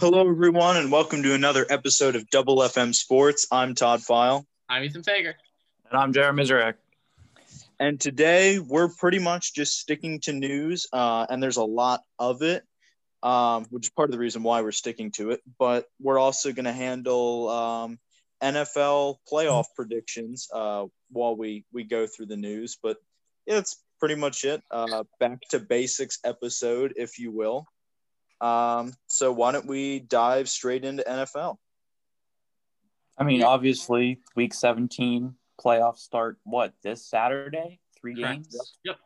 Hello, everyone, and welcome to another episode of Double FM Sports. I'm Todd File. I'm Ethan Fager. And I'm Jared Mizarek. And today we're pretty much just sticking to news, uh, and there's a lot of it, um, which is part of the reason why we're sticking to it. But we're also going to handle um, NFL playoff predictions uh, while we, we go through the news. But yeah, that's pretty much it. Uh, back to basics episode, if you will. Um, so why don't we dive straight into NFL? I mean, obviously, week 17 playoffs start what this Saturday? Three games. Yep.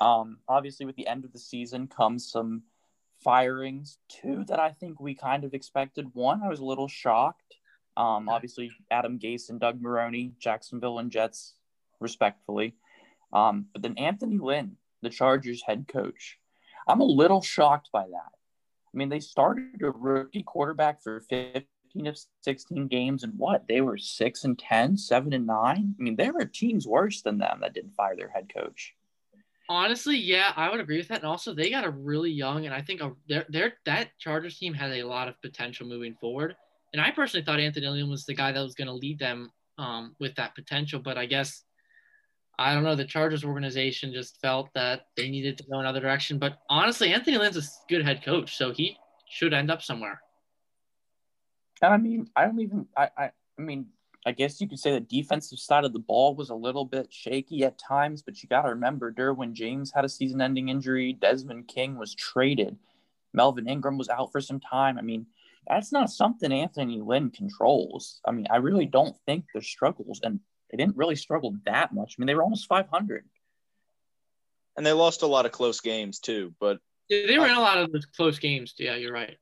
Um, obviously, with the end of the season comes some firings. Two that I think we kind of expected. One, I was a little shocked. Um, obviously, Adam Gase and Doug Maroney, Jacksonville and Jets, respectfully. Um, but then Anthony Lynn, the Chargers head coach, I'm a little shocked by that. I mean, they started a rookie quarterback for 15 of 16 games, and what? They were 6 and 10, 7 and 9. I mean, there were teams worse than them that didn't fire their head coach. Honestly, yeah, I would agree with that. And also, they got a really young, and I think a, they're, they're, that Chargers team has a lot of potential moving forward. And I personally thought Anthony Lynn was the guy that was going to lead them um, with that potential, but I guess I don't know. The Chargers organization just felt that they needed to go another direction. But honestly, Anthony Lynn's a good head coach, so he should end up somewhere. And I mean, I don't even. I, I, I mean, I guess you could say the defensive side of the ball was a little bit shaky at times, but you got to remember, Derwin James had a season-ending injury. Desmond King was traded. Melvin Ingram was out for some time. I mean, that's not something Anthony Lynn controls. I mean, I really don't think there's struggles, and they didn't really struggle that much. I mean, they were almost 500. And they lost a lot of close games too, but Yeah, they were in a lot of those close games. Yeah, you're right.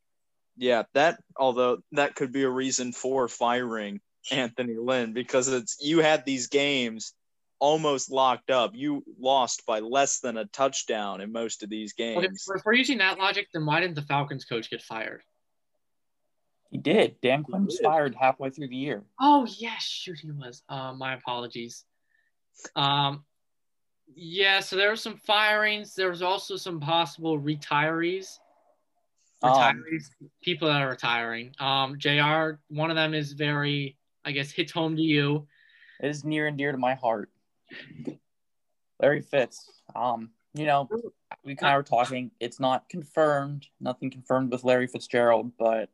yeah, that although that could be a reason for firing Anthony Lynn because it's you had these games almost locked up. You lost by less than a touchdown in most of these Okay, games. if we're using that logic, then why didn't the Falcons coach get fired? He did. Dan Quinn was fired halfway through the year. Oh yes, shoot, he was. Uh, my apologies. Um, yeah, so there were some firings. There was also some possible retirees. Um, Retirees, people that are retiring. Um, Jr. One of them is very, I guess, hits home to you. It is near and dear to my heart. Larry Fitz. Um, you know, we kind of were talking. It's not confirmed. Nothing confirmed with Larry Fitzgerald, but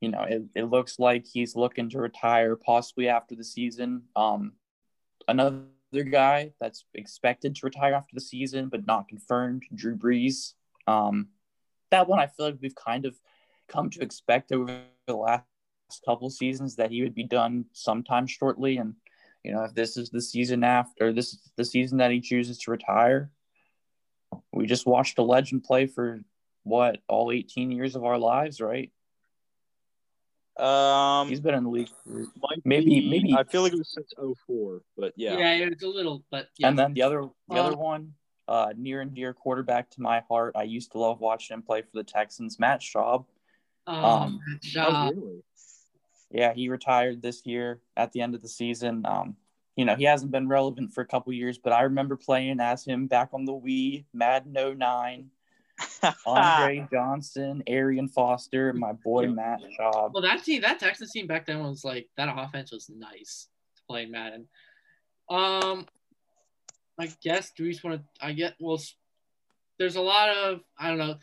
you know, it, it looks like he's looking to retire possibly after the season. Um, another guy that's expected to retire after the season, but not confirmed, Drew Brees. Um, that one I feel like we've kind of come to expect over the last couple seasons that he would be done sometime shortly. And you know, if this is the season after, this is the season that he chooses to retire, we just watched a legend play for what all 18 years of our lives, right? Um, He's been in the league. Maybe- be- maybe- I feel like it was since 04, but yeah. Yeah, it was a little, but yeah. And then the other, the Uh, other one, uh, near and dear quarterback to my heart. I used to love watching him play for the Texans. Matt Schaub. um, um, Oh, uh, really? Yeah, he retired this year at the end of the season. Um, you know, he hasn't been relevant for a couple years, but I remember playing as him back on the Wii, Madden 09, Andre Johnson, Arian Foster, my boy Matt Schaub. well, that team, that Texas team back then was like that offense was nice to play in Madden. Um, I guess do we just want to? I get well. There's a lot of I don't know.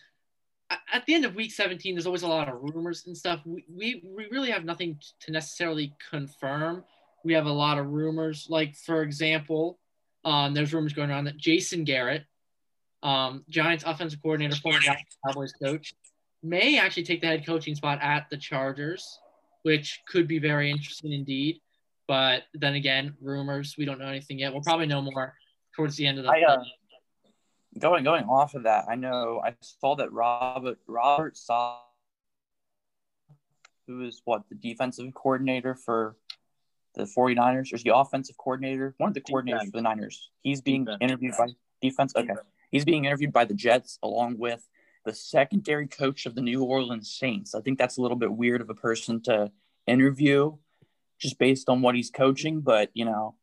At the end of week 17, there's always a lot of rumors and stuff. We, we, we really have nothing to necessarily confirm. We have a lot of rumors. Like, for example, um, there's rumors going around that Jason Garrett, um, Giants offensive coordinator, former Giants Cowboys coach, may actually take the head coaching spot at the Chargers, which could be very interesting indeed. But then again, rumors. We don't know anything yet. We'll probably know more towards the end of the. I, uh, going going off of that, I know I saw that Robert Robert Saw, who is what the defensive coordinator for the 49ers, or is the offensive coordinator, one of the coordinators Defense. for the Niners. He's being Defense. interviewed by defense. Okay, he's being interviewed by the Jets along with the secondary coach of the New Orleans Saints. I think that's a little bit weird of a person to interview, just based on what he's coaching. But you know,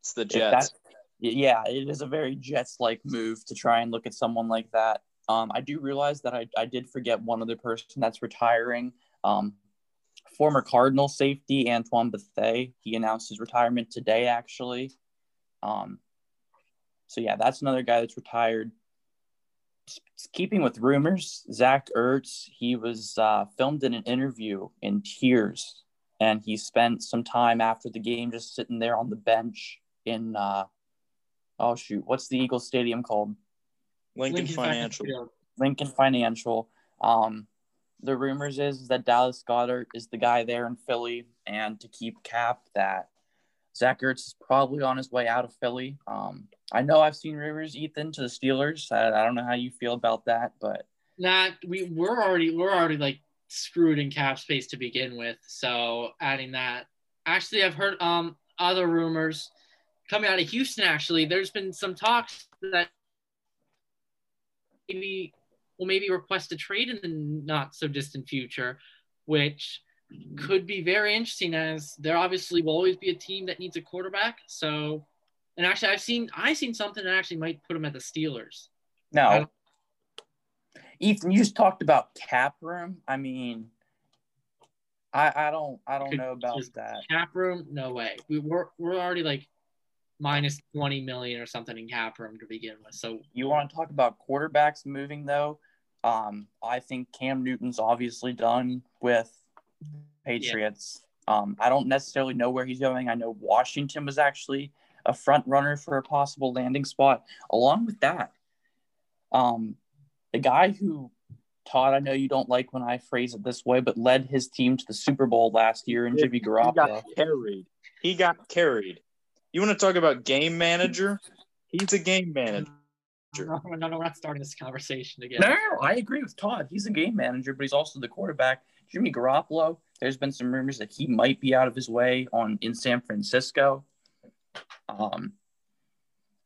It's the Jets. yeah, it is a very Jets like move to try and look at someone like that. Um, I do realize that I, I did forget one other person that's retiring. Um, former Cardinal safety Antoine Bethea. He announced his retirement today, actually. Um, so yeah, that's another guy that's retired. Keeping with rumors, Zach Ertz, he was uh, filmed in an interview in tears, and he spent some time after the game just sitting there on the bench in, uh, oh shoot, what's the Eagles Stadium called? Lincoln, Lincoln Financial. Lincoln Financial. Um, the rumors is that Dallas Goedert is the guy there in Philly, and to keep cap that Zach Ertz is probably on his way out of Philly. Um, I know I've seen Rivers, Ethan, to the Steelers. I, I don't know how you feel about that, but not we we're already we're already like screwed in cap space to begin with. So adding that, actually, I've heard um other rumors coming out of Houston. Actually, there's been some talks that maybe will maybe request a trade in the not so distant future, which could be very interesting as there obviously will always be a team that needs a quarterback. So, and actually, I've seen I've seen something that actually might put them at the Steelers. Now, Ethan, you just talked about cap room. I mean, I I don't I don't know about that cap room. No way. We we're we're already like minus 20 million or something in cap room to begin with. So you want to talk about quarterbacks moving though? Um, I think Cam Newton's obviously done with Patriots. Yeah. Um, I don't necessarily know where he's going. I know Washington was actually a front runner for a possible landing spot. Along with that, um, the guy who Todd, I know you don't like when I phrase it this way, but led his team to the Super Bowl last year in Jimmy Garoppolo. He got carried. He got carried. You want to talk about game manager? He's a game manager. No, no, no, we're not starting this conversation again. No, I agree with Todd. He's a game manager, but he's also the quarterback. Jimmy Garoppolo, there's been some rumors that he might be out of his way on in San Francisco. Um,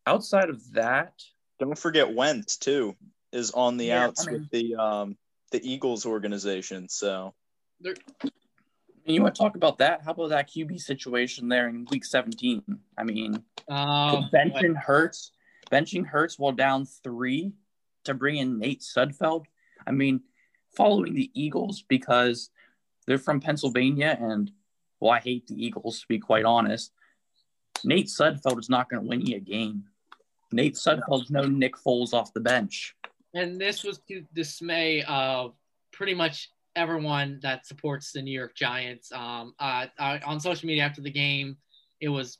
outside of that, don't forget Wentz too is on the yeah, outs I mean, with the um the Eagles organization. So, you want to talk about that? How about that QB situation there in Week 17? I mean, um, benching Hurts benching Hurts while down three to bring in Nate Sudfeld. I mean, following the Eagles because they're from Pennsylvania and, well, I hate the Eagles to be quite honest. Nate Sudfeld is not going to win you a game. Nate Sudfeld's no Nick Foles off the bench. And this was to dismay of pretty much everyone that supports the New York Giants. Um, uh, uh, on social media after the game, it was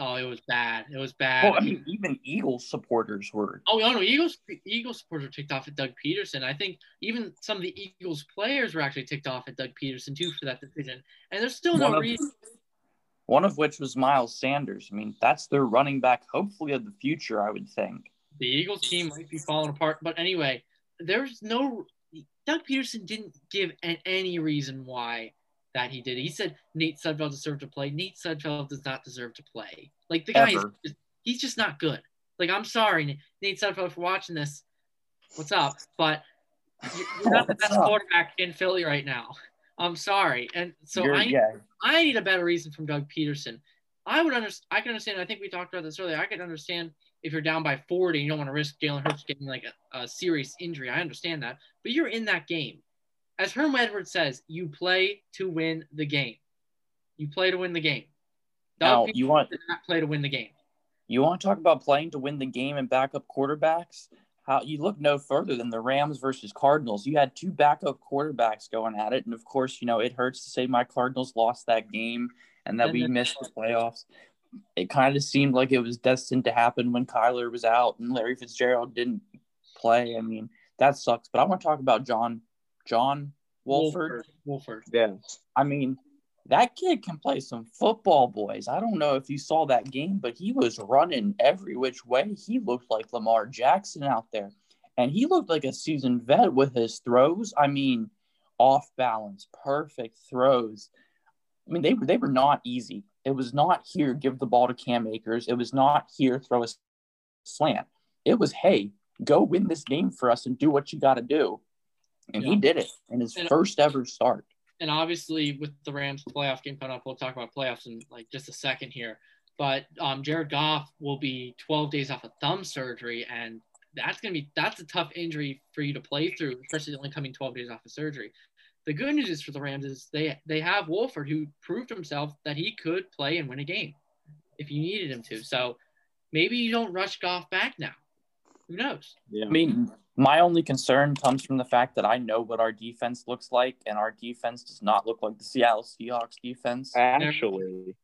Oh, it was bad. It was bad. Well, I mean, even Eagles supporters were. Oh no, no, Eagles Eagles supporters were ticked off at Doug Pederson. I think even some of the Eagles players were actually ticked off at Doug Pederson too for that decision. And there's still one no reason. One of which was Miles Sanders. I mean, that's their running back, hopefully of the future. I would think. The Eagles team might be falling apart, but anyway, there's no. Doug Pederson didn't give any reason why that he did. He said Nate Sudfeld deserved to play. Nate Sudfeld does not deserve to play. Like the guy, is, he's just not good. Like I'm sorry, Nate Sudfeld, for watching this. What's up? But you're not the best quarterback in Philly right now. I'm sorry, and so you're, I yeah. I need a better reason from Doug Pederson. I would understand. I can understand. I think we talked about this earlier. I can understand if you're down by 40 and you don't want to risk Jalen Hurts getting like a, a serious injury. I understand that, but you're in that game as Herm Edwards says, you play to win the game. You play to win the game. Now, you want not play to win the game. You want to talk about playing to win the game and backup quarterbacks? How you look no further than the Rams versus Cardinals. You had two backup quarterbacks going at it, and of course, you know it hurts to say my Cardinals lost that game and that we missed the playoffs. It kind of seemed like it was destined to happen when Kyler was out and Larry Fitzgerald didn't play. I mean, that sucks. But I want to talk about John John Wolford. Wolford. Yeah. I mean, that kid can play some football, boys. I don't know if you saw that game, but he was running every which way. He looked like Lamar Jackson out there. And he looked like a seasoned vet with his throws. I mean, off balance, perfect throws. I mean, they were they were not easy. It was not here, give the ball to Cam Akers. It was not here, throw a slant. It was, hey, go win this game for us and do what you got to do and yeah. he did it in his and, first ever start. And obviously, with the Rams playoff game coming up, we'll talk about playoffs in like just a second here. But um, Jared Goff will be 12 days off of thumb surgery, and that's gonna be that's a tough injury for you to play through, especially only coming 12 days off of surgery. The good news is for the Rams is they they have Wolford who proved himself that he could play and win a game if you needed him to. So maybe you don't rush Goff back now. Who knows? Yeah. I mean, my only concern comes from the fact that I know what our defense looks like, and our defense does not look like the Seattle Seahawks defense. Actually,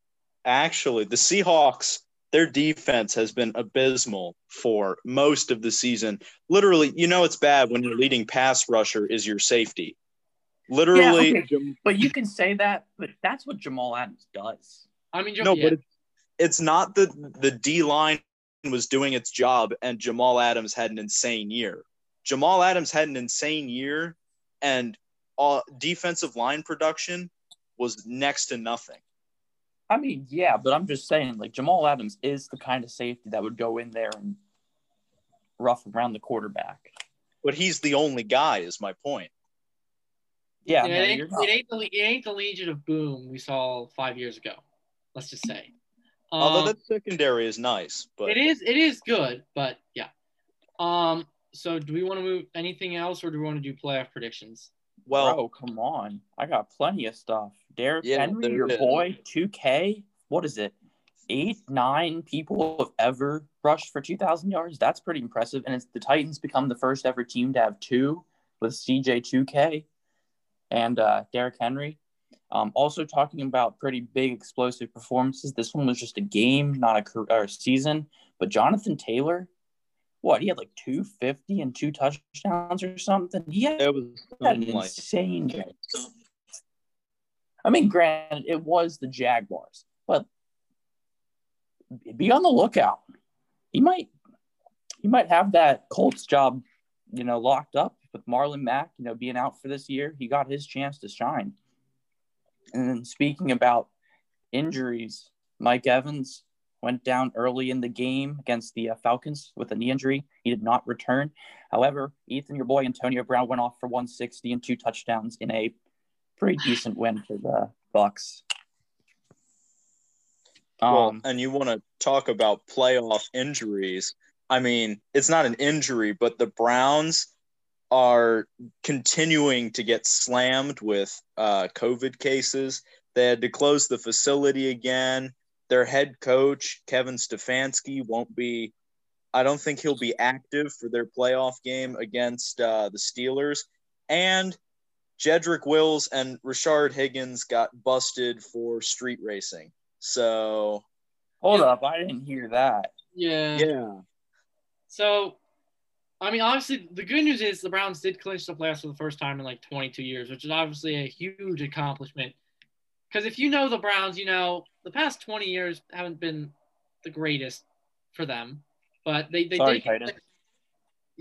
actually, the Seahawks, their defense has been abysmal for most of the season. Literally, you know it's bad when your leading pass rusher is your safety. Literally, Yeah, okay. But you can say that, but that's what Jamal Adams does. I mean, no, yeah, but it's, it's not that the D line was doing its job and Jamal Adams had an insane year. Jamal Adams had an insane year, and uh, defensive line production was next to nothing. I mean, yeah, but I'm just saying, like Jamal Adams is the kind of safety that would go in there and rough around the quarterback. But he's the only guy, is my point. Yeah, Yeah, no, it, ain't, it, ain't the, it ain't the Legion of Boom we saw five years ago. Let's just say. Although Um, that secondary is nice, but it is it is good, but yeah. Um. So, do we want to move anything else, or do we want to do playoff predictions? well, Bro, come on. I got plenty of stuff. Derrick Yeah, Henry, your is. boy, 2K. What is it? Eight, nine people have ever rushed for 2,000 yards. That's pretty impressive. And it's the Titans become the first ever team to have two with CJ2K and uh, Derrick Henry. Um, also talking about pretty big explosive performances. This one was just a game, not a career, or season. But Jonathan Taylor, what he had like 250 and two touchdowns or something. He had it was had an insane game. I mean, granted, it was the Jaguars, but be on the lookout. He might, he might have that Colts job, you know, locked up with Marlon Mack. You know, being out for this year, he got his chance to shine. And then speaking about injuries, Mike Evans went down early in the game against the uh, Falcons with a knee injury. He did not return. However, Ethan, your boy Antonio Brown went off for 160 and two touchdowns in a pretty decent win for the Bucs. Well, Um, and you want to talk about playoff injuries. I mean, it's not an injury, but the Browns are continuing to get slammed with uh, COVID cases. They had to close the facility again. Their head coach, Kevin Stefanski, won't be, I don't think he'll be active for their playoff game against uh, the Steelers. And Jedrick Wills and Rashard Higgins got busted for street racing. So, hold up, I didn't hear that. Yeah. yeah. So, I mean, obviously, the good news is the Browns did clinch the playoffs for the first time in like 22 years, which is obviously a huge accomplishment. Because if you know the Browns, you know the past 20 years haven't been the greatest for them, but they they Sorry, did. Titus.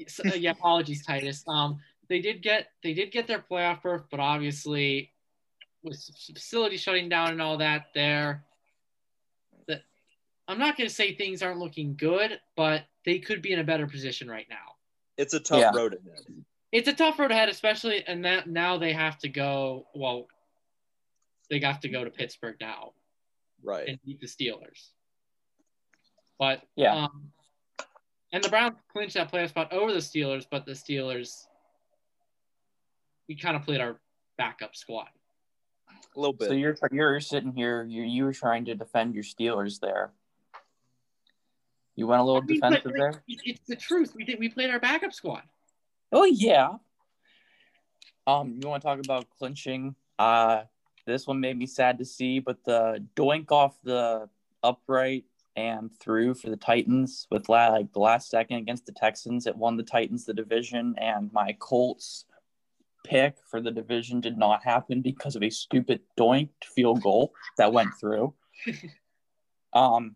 So, yeah, apologies, Titus. Um, they did get they did get their playoff berth, but obviously, with facility shutting down and all that, there. That I'm not going to say things aren't looking good, but they could be in a better position right now. It's a tough Yeah. road ahead. It's a tough road ahead, especially and that now they have to go. Well, they have to go to Pittsburgh now Right. and beat the Steelers. But Yeah. um, and the Browns clinched that playoff spot over the Steelers, but the Steelers, we kind of played our backup squad. A little bit. So you're you're sitting here, you you were trying to defend your Steelers there. You went a little I mean, defensive like, there. it- It's the truth. We did. We played our backup squad. Oh yeah. Um, you want to talk about clinching? Uh, this one made me sad to see, but the doink off the upright and through for the Titans with la- like the last second against the Texans, it won the Titans the division, and my Colts pick for the division did not happen because of a stupid doinked field goal that went through. um,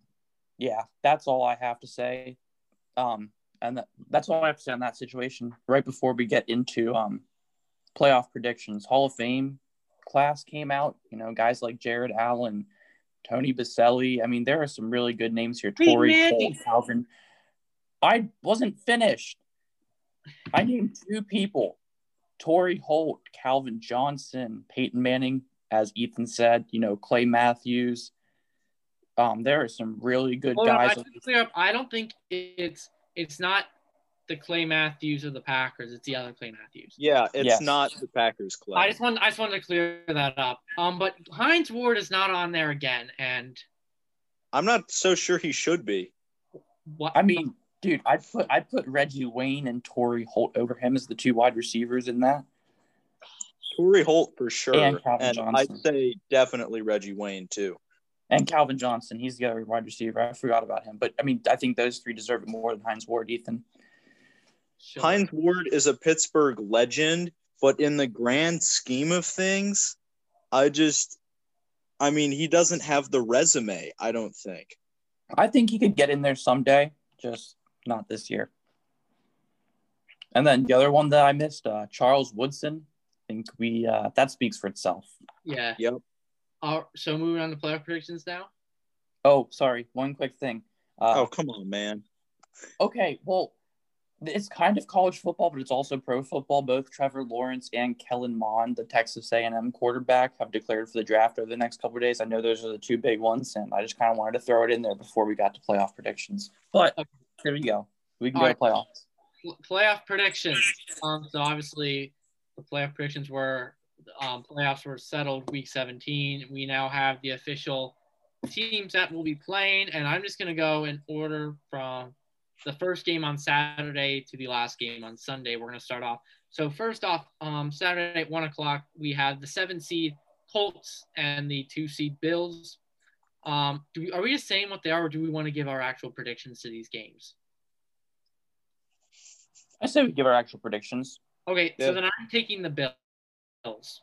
yeah, that's all I have to say. Um, and that, that's all I have to say on that situation. Right before we get into um, playoff predictions, Hall of Fame class came out. You know, guys like Jared Allen, Tony Boselli. I mean, there are some really good names here. Holt, Calvin. I wasn't finished. I named two people: Torry Holt, Calvin Johnson, Peyton Manning. As Ethan said, you know, Clay Matthews. Um, there are some really good Hold on, I guys. up. I don't think it's it's not the Clay Matthews of the Packers. It's the other Clay Matthews. Yeah, it's Yes. not the Packers Clay. I just want I just wanted to clear that up. Um, but Hines Ward is not on there again, and I'm not so sure he should be. what I mean, dude, I'd put I'd put Reggie Wayne and Torry Holt over him as the two wide receivers in that. Torry Holt for sure, And Calvin Johnson. I'd say definitely Reggie Wayne too. And Calvin Johnson, he's the other wide receiver. I forgot about him. But I mean, I think those three deserve it more than Hines Ward, Ethan. Sure. Hines Ward is a Pittsburgh legend, but in the grand scheme of things, I just, I mean, he doesn't have the resume. I don't think. I think he could get in there someday, just not this year. And then the other one that I missed, uh, Charles Woodson. I think we uh, that speaks for itself. Yeah. Yep. Uh, so moving on to playoff predictions now. Oh, sorry, one quick thing. Uh, oh come on, man. Okay, well, it's kind of college football, but it's also pro football. Both Trevor Lawrence and Kellen Mond, the Texas A&M quarterback, have declared for the draft over the next couple of days. I know those are the two big ones, and I just kind of wanted to throw it in there before we got to playoff predictions. But Okay. there you go. We can All go to playoffs. Pl- playoff predictions. Um, so obviously the playoff predictions were um, playoffs were settled week 17. We now have the official teams that will be playing, and I'm just gonna go in order from the first game on Saturday to the last game on Sunday. We're gonna start off. So first off, um, Saturday at one o'clock, we have the seven seed Colts and the two seed Bills. Um, do we, are we just saying what they are, or do we want to give our actual predictions to these games? I say we give our actual predictions. Okay, Yeah. so then I'm taking the Bills.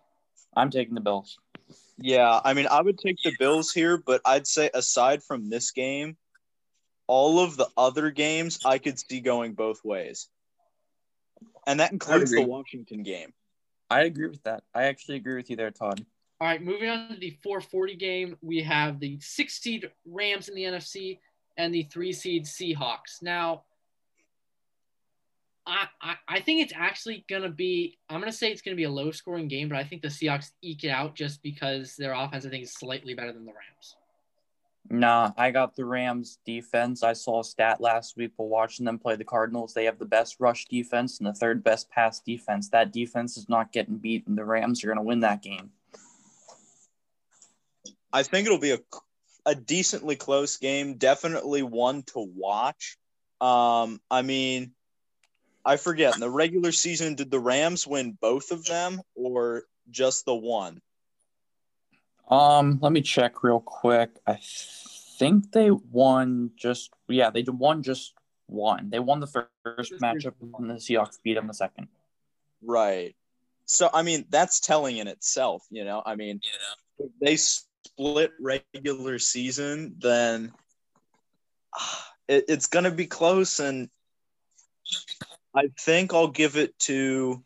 I'm taking the Bills. Yeah, I mean, I would take the Bills here, but I'd say aside from this game, all of the other games I could see going both ways, and that includes the. Washington game. I agree with that. I actually agree with you there, Todd. All right, moving on to the 440 game, we have the six seed Rams in the NFC and the three seed Seahawks. Now, I, I, I think it's actually going to be, I'm going to say it's going to be a low scoring game, but I think the Seahawks eke it out just because their offense, I think, is slightly better than the Rams. Nah, I got the Rams defense. I saw a stat last week while watching them play the Cardinals. They have the best rush defense and the third best pass defense. That defense is not getting beat, and the Rams are going to win that game. I think it'll be a a decently close game, definitely one to watch. Um, I mean, I forget in the regular season, did the Rams win both of them or just the one? Um, let me check real quick. I think they won just yeah, they did. won just one. They won the fir- first matchup, and the Seahawks beat them the second. Right. So I mean, that's telling in itself. You know, I mean, if they split regular season, then it, it's going to be close, and I think I'll give it to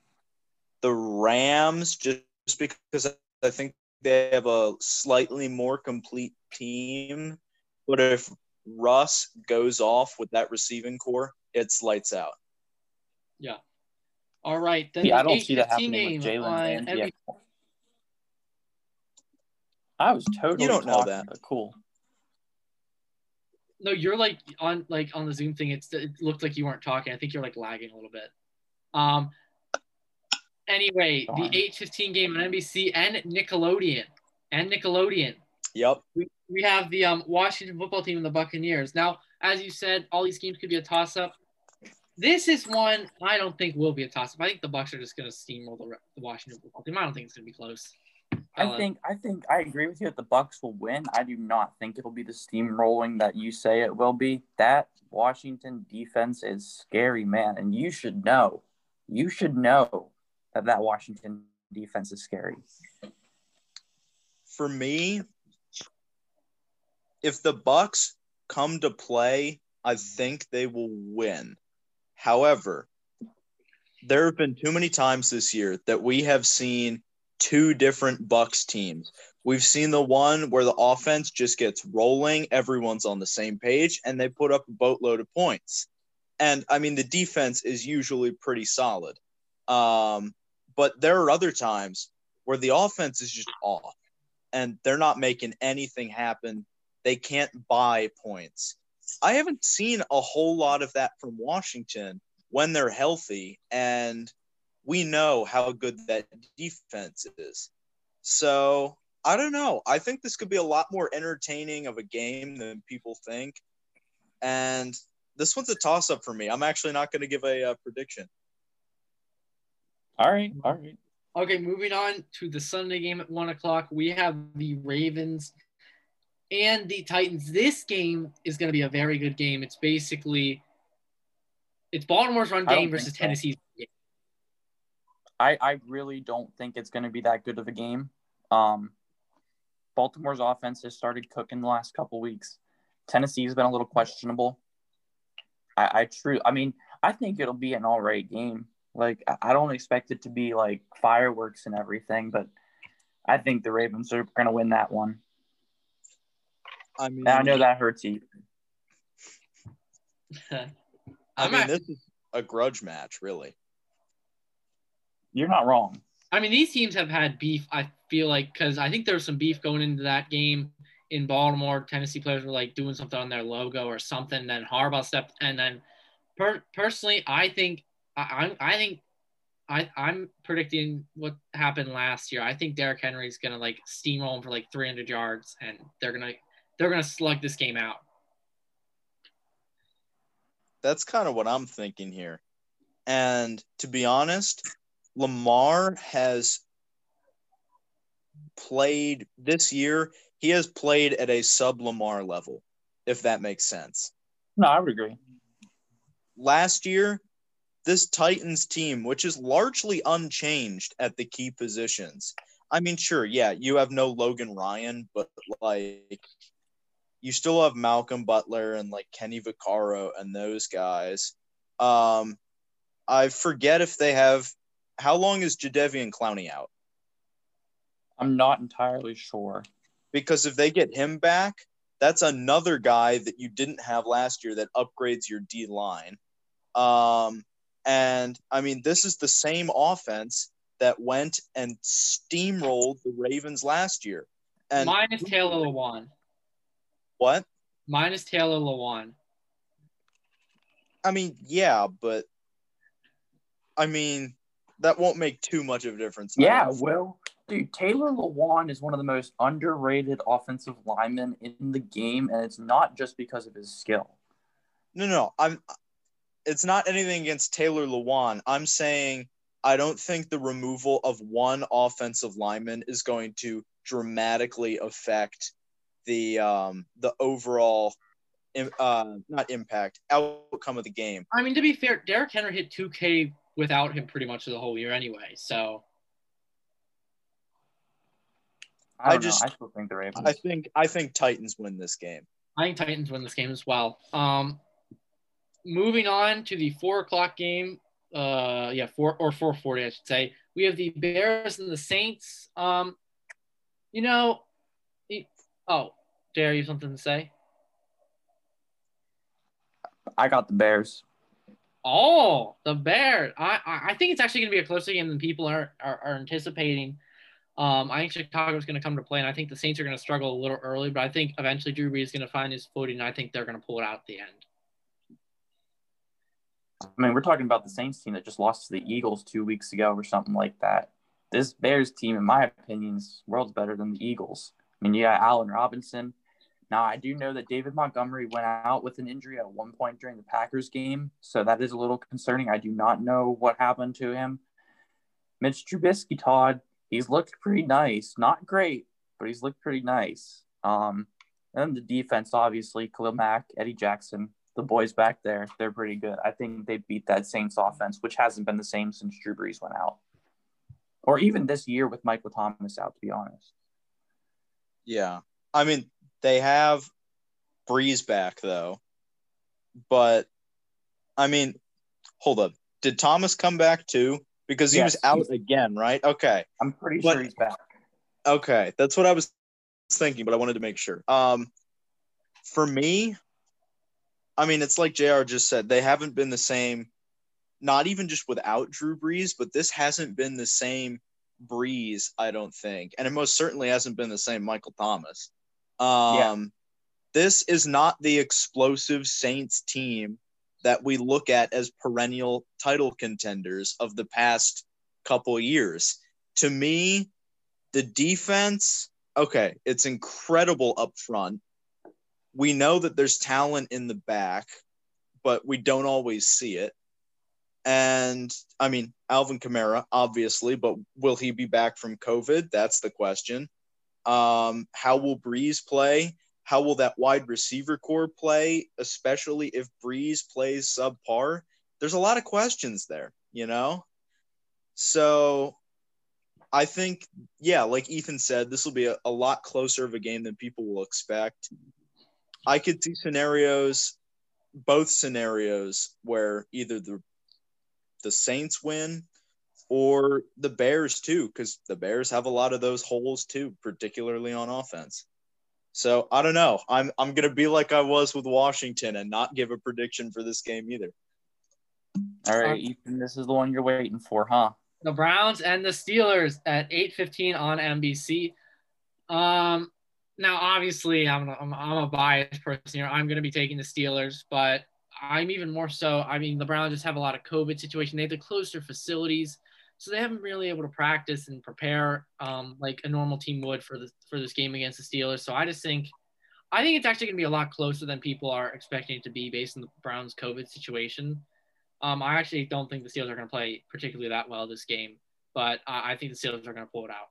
the Rams just because I think they have a slightly more complete team. But if Russ goes off with that receiving core, it's lights out. Yeah. All right, then Yeah, I don't see that happening with Jalen and every- yeah. I was totally You don't know talking- that. Cool. No, you're like on like on the Zoom thing. It's it looked like you weren't talking. I think you're like lagging a little bit. Um. Anyway, Darn. the eight fifteen game on NBC and Nickelodeon and Nickelodeon. Yep. We, we have the um, Washington football team and the Buccaneers. Now, as you said, all these games could be a toss up. This is one I don't think will be a toss up. I think the Bucs are just going to steamroll the, the Washington football team. I don't think it's going to be close. I Uh, think I think I agree with you that the Bucs will win. I do not think it'll be the steamrolling that you say it will be. That Washington defense is scary, man, and you should know. You should know that that Washington defense is scary. for me, if the Bucs come to play, I think they will win. However, there have been too many times this year that we have seen two different Bucs teams. We've seen the one where the offense just gets rolling, everyone's on the same page, and they put up a boatload of points. And I mean, the defense is usually pretty solid. Um, but there are other times where the offense is just off and they're not making anything happen. They can't buy points. I haven't seen a whole lot of that from Washington, when they're healthy, and we know how good that defense is. So I don't know. I think this could be a lot more entertaining of a game than people think. And this one's a toss up for me. I'm actually not going to give a uh, prediction. All right. All right. Okay, moving on to the Sunday game at one o'clock. We have the Ravens and the Titans. This game is going to be a very good game. It's basically it's Baltimore's run game versus so. Tennessee's game. I, I really don't think it's going to be that good of a game. Um, Baltimore's offense has started cooking the last couple weeks. Tennessee's been a little questionable. I, I true. I mean, I think it'll be an all right game. Like I- I don't expect it to be like fireworks and everything, but I think the Ravens are going to win that one. I mean, And I know that hurts you. I I'm mean, act- this is a grudge match, really. You're not wrong. I mean, these teams have had beef. I feel like because I think there was some beef going into that game in Baltimore. Tennessee players were like doing something on their logo or something. Then Harbaugh stepped, and then per- personally, I think I, I I think I I'm predicting what happened last year. I think Derrick Henry's gonna like steamroll him for like 300 yards, and they're gonna they're gonna slug this game out. That's kind of what I'm thinking here. And to be honest, Lamar has played this year, he has played at a sub Lamar level, if that makes sense. No, I would agree. Last year, this Titans team, which is largely unchanged at the key positions. I mean, sure, yeah, you have no Logan Ryan, but like you still have Malcolm Butler and like Kenny Vaccaro and those guys. Um, I forget if they have. How long is Jadeveon Clowney out? I'm not entirely sure. Because if they get him back, that's another guy that you didn't have last year that upgrades your D line. Um, and I mean, this is the same offense that went and steamrolled the Ravens last year. And Minus Taylor Lewan. what? Minus Taylor Lewan. I mean, yeah, but I mean, that won't make too much of a difference. Yeah, well, dude, Taylor Lewan is one of the most underrated offensive linemen in the game, and it's not just because of his skill. No, no, I'm. It's not anything against Taylor Lewan. I'm saying I don't think the removal of one offensive lineman is going to dramatically affect the um the overall, uh, not impact outcome of the game. I mean, to be fair, Derrick Henry hit 2K without him pretty much the whole year anyway. So I, I just- know. I still think the Ravens. I think I think Titans win this game. I think Titans win this game as well. Um, moving on to the four o'clock game. Uh, yeah, four or four forty, I should say. We have the Bears and the Saints. Um, you know, the- oh, Jerry, you have something to say? I got the Bears. Oh, the Bears. I I I think it's actually going to be a closer game than people are are, are anticipating. Um, I think Chicago's going to come to play, and I think the Saints are going to struggle a little early, but I think eventually Drew Brees is going to find his footing, and I think they're going to pull it out at the end. I mean, we're talking about the Saints team that just lost to the Eagles two weeks ago or something like that. This Bears team, in my opinion, is worlds better than the Eagles. I mean, got Allen Robinson. Now, I do know that David Montgomery went out with an injury at one point during the Packers game, so that is a little concerning. I do not know what happened to him. Mitch Trubisky, Todd, he's looked pretty nice. Not great, but he's looked pretty nice. Um, and the defense, obviously, Khalil Mack, Eddie Jackson, the boys back there, they're pretty good. I think they beat that Saints offense, which hasn't been the same since Drew Brees went out, or even this year with Michael Thomas out. To be honest, Yeah. I mean, they have Brees back though. But I mean, hold up. Did Thomas come back too? Because he Yes, was out again, right? Okay. I'm pretty But- sure he's back. Okay. That's what I was thinking, but I wanted to make sure. Um for me, I mean, it's like JR just said, they haven't been the same, not even just without Drew Brees, but this hasn't been the same Brees, I don't think. And it most certainly hasn't been the same Michael Thomas. Um, Yeah. This is not the explosive Saints team that we look at as perennial title contenders of the past couple years. To me, the defense, okay, it's incredible up front. We know that there's talent in the back, but we don't always see it. And I mean, Alvin Kamara, obviously, but will he be back from COVID? That's the question. Um, how will Brees play? How will that wide receiver core play, especially if Brees plays subpar? There's a lot of questions there, you know? So I think, yeah, like Ethan said, this will be a, a lot closer of a game than people will expect. I could see scenarios, both scenarios, where either the the Saints win or the Bears too, because the Bears have a lot of those holes too, particularly on offense. So I don't know. I'm I'm gonna be like I was with Washington and not give a prediction for this game either. All right, Ethan, this is the one you're waiting for, huh? The Browns and the Steelers at 8:15 on NBC. Um, now obviously I'm I'm, I'm a biased person here. I'm gonna be taking the Steelers, but I'm even more so. I mean, the Browns just have a lot of COVID situation. They have to close their facilities, so they haven't really able to practice and prepare um, like a normal team would for this for this game against the Steelers. So I just think, I think it's actually going to be a lot closer than people are expecting it to be based on the Browns' COVID situation. Um, I actually don't think the Steelers are going to play particularly that well this game, but I think the Steelers are going to pull it out.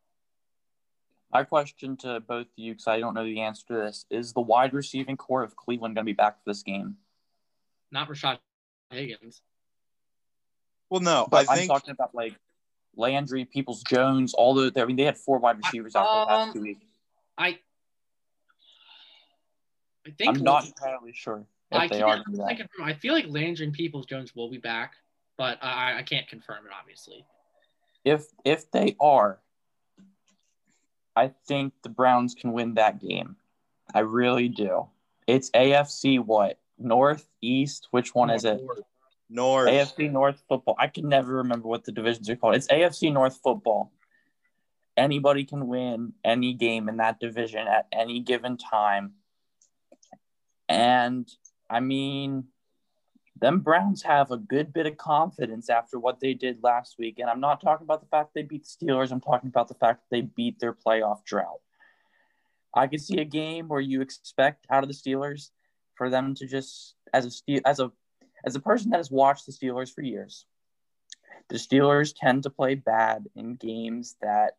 My question to both of you, because I don't know the answer to this, is the wide receiving core of Cleveland going to be back for this game? not Rashard Higgins. Well, no, but I am think talking about like Landry, Peoples Jones, all the. I mean, they had four wide receivers out um, the past two weeks. I, I think I'm not entirely sure if I they are. I, I feel like Landry and Peoples Jones will be back, but I, I can't confirm it. Obviously, if if they are, I think the Browns can win that game. I really do. It's AFC what North, East? Which one North, is it? North. AFC North football. I can never remember what the divisions are called. It's AFC North football. Anybody can win any game in that division at any given time. And I mean, them Browns have a good bit of confidence after what they did last week. And I'm not talking about the fact they beat the Steelers, I'm talking about the fact that they beat their playoff drought. I could see a game where you expect out of the Steelers for them to just as a as a as a person that has watched the Steelers for years, the Steelers tend to play bad in games that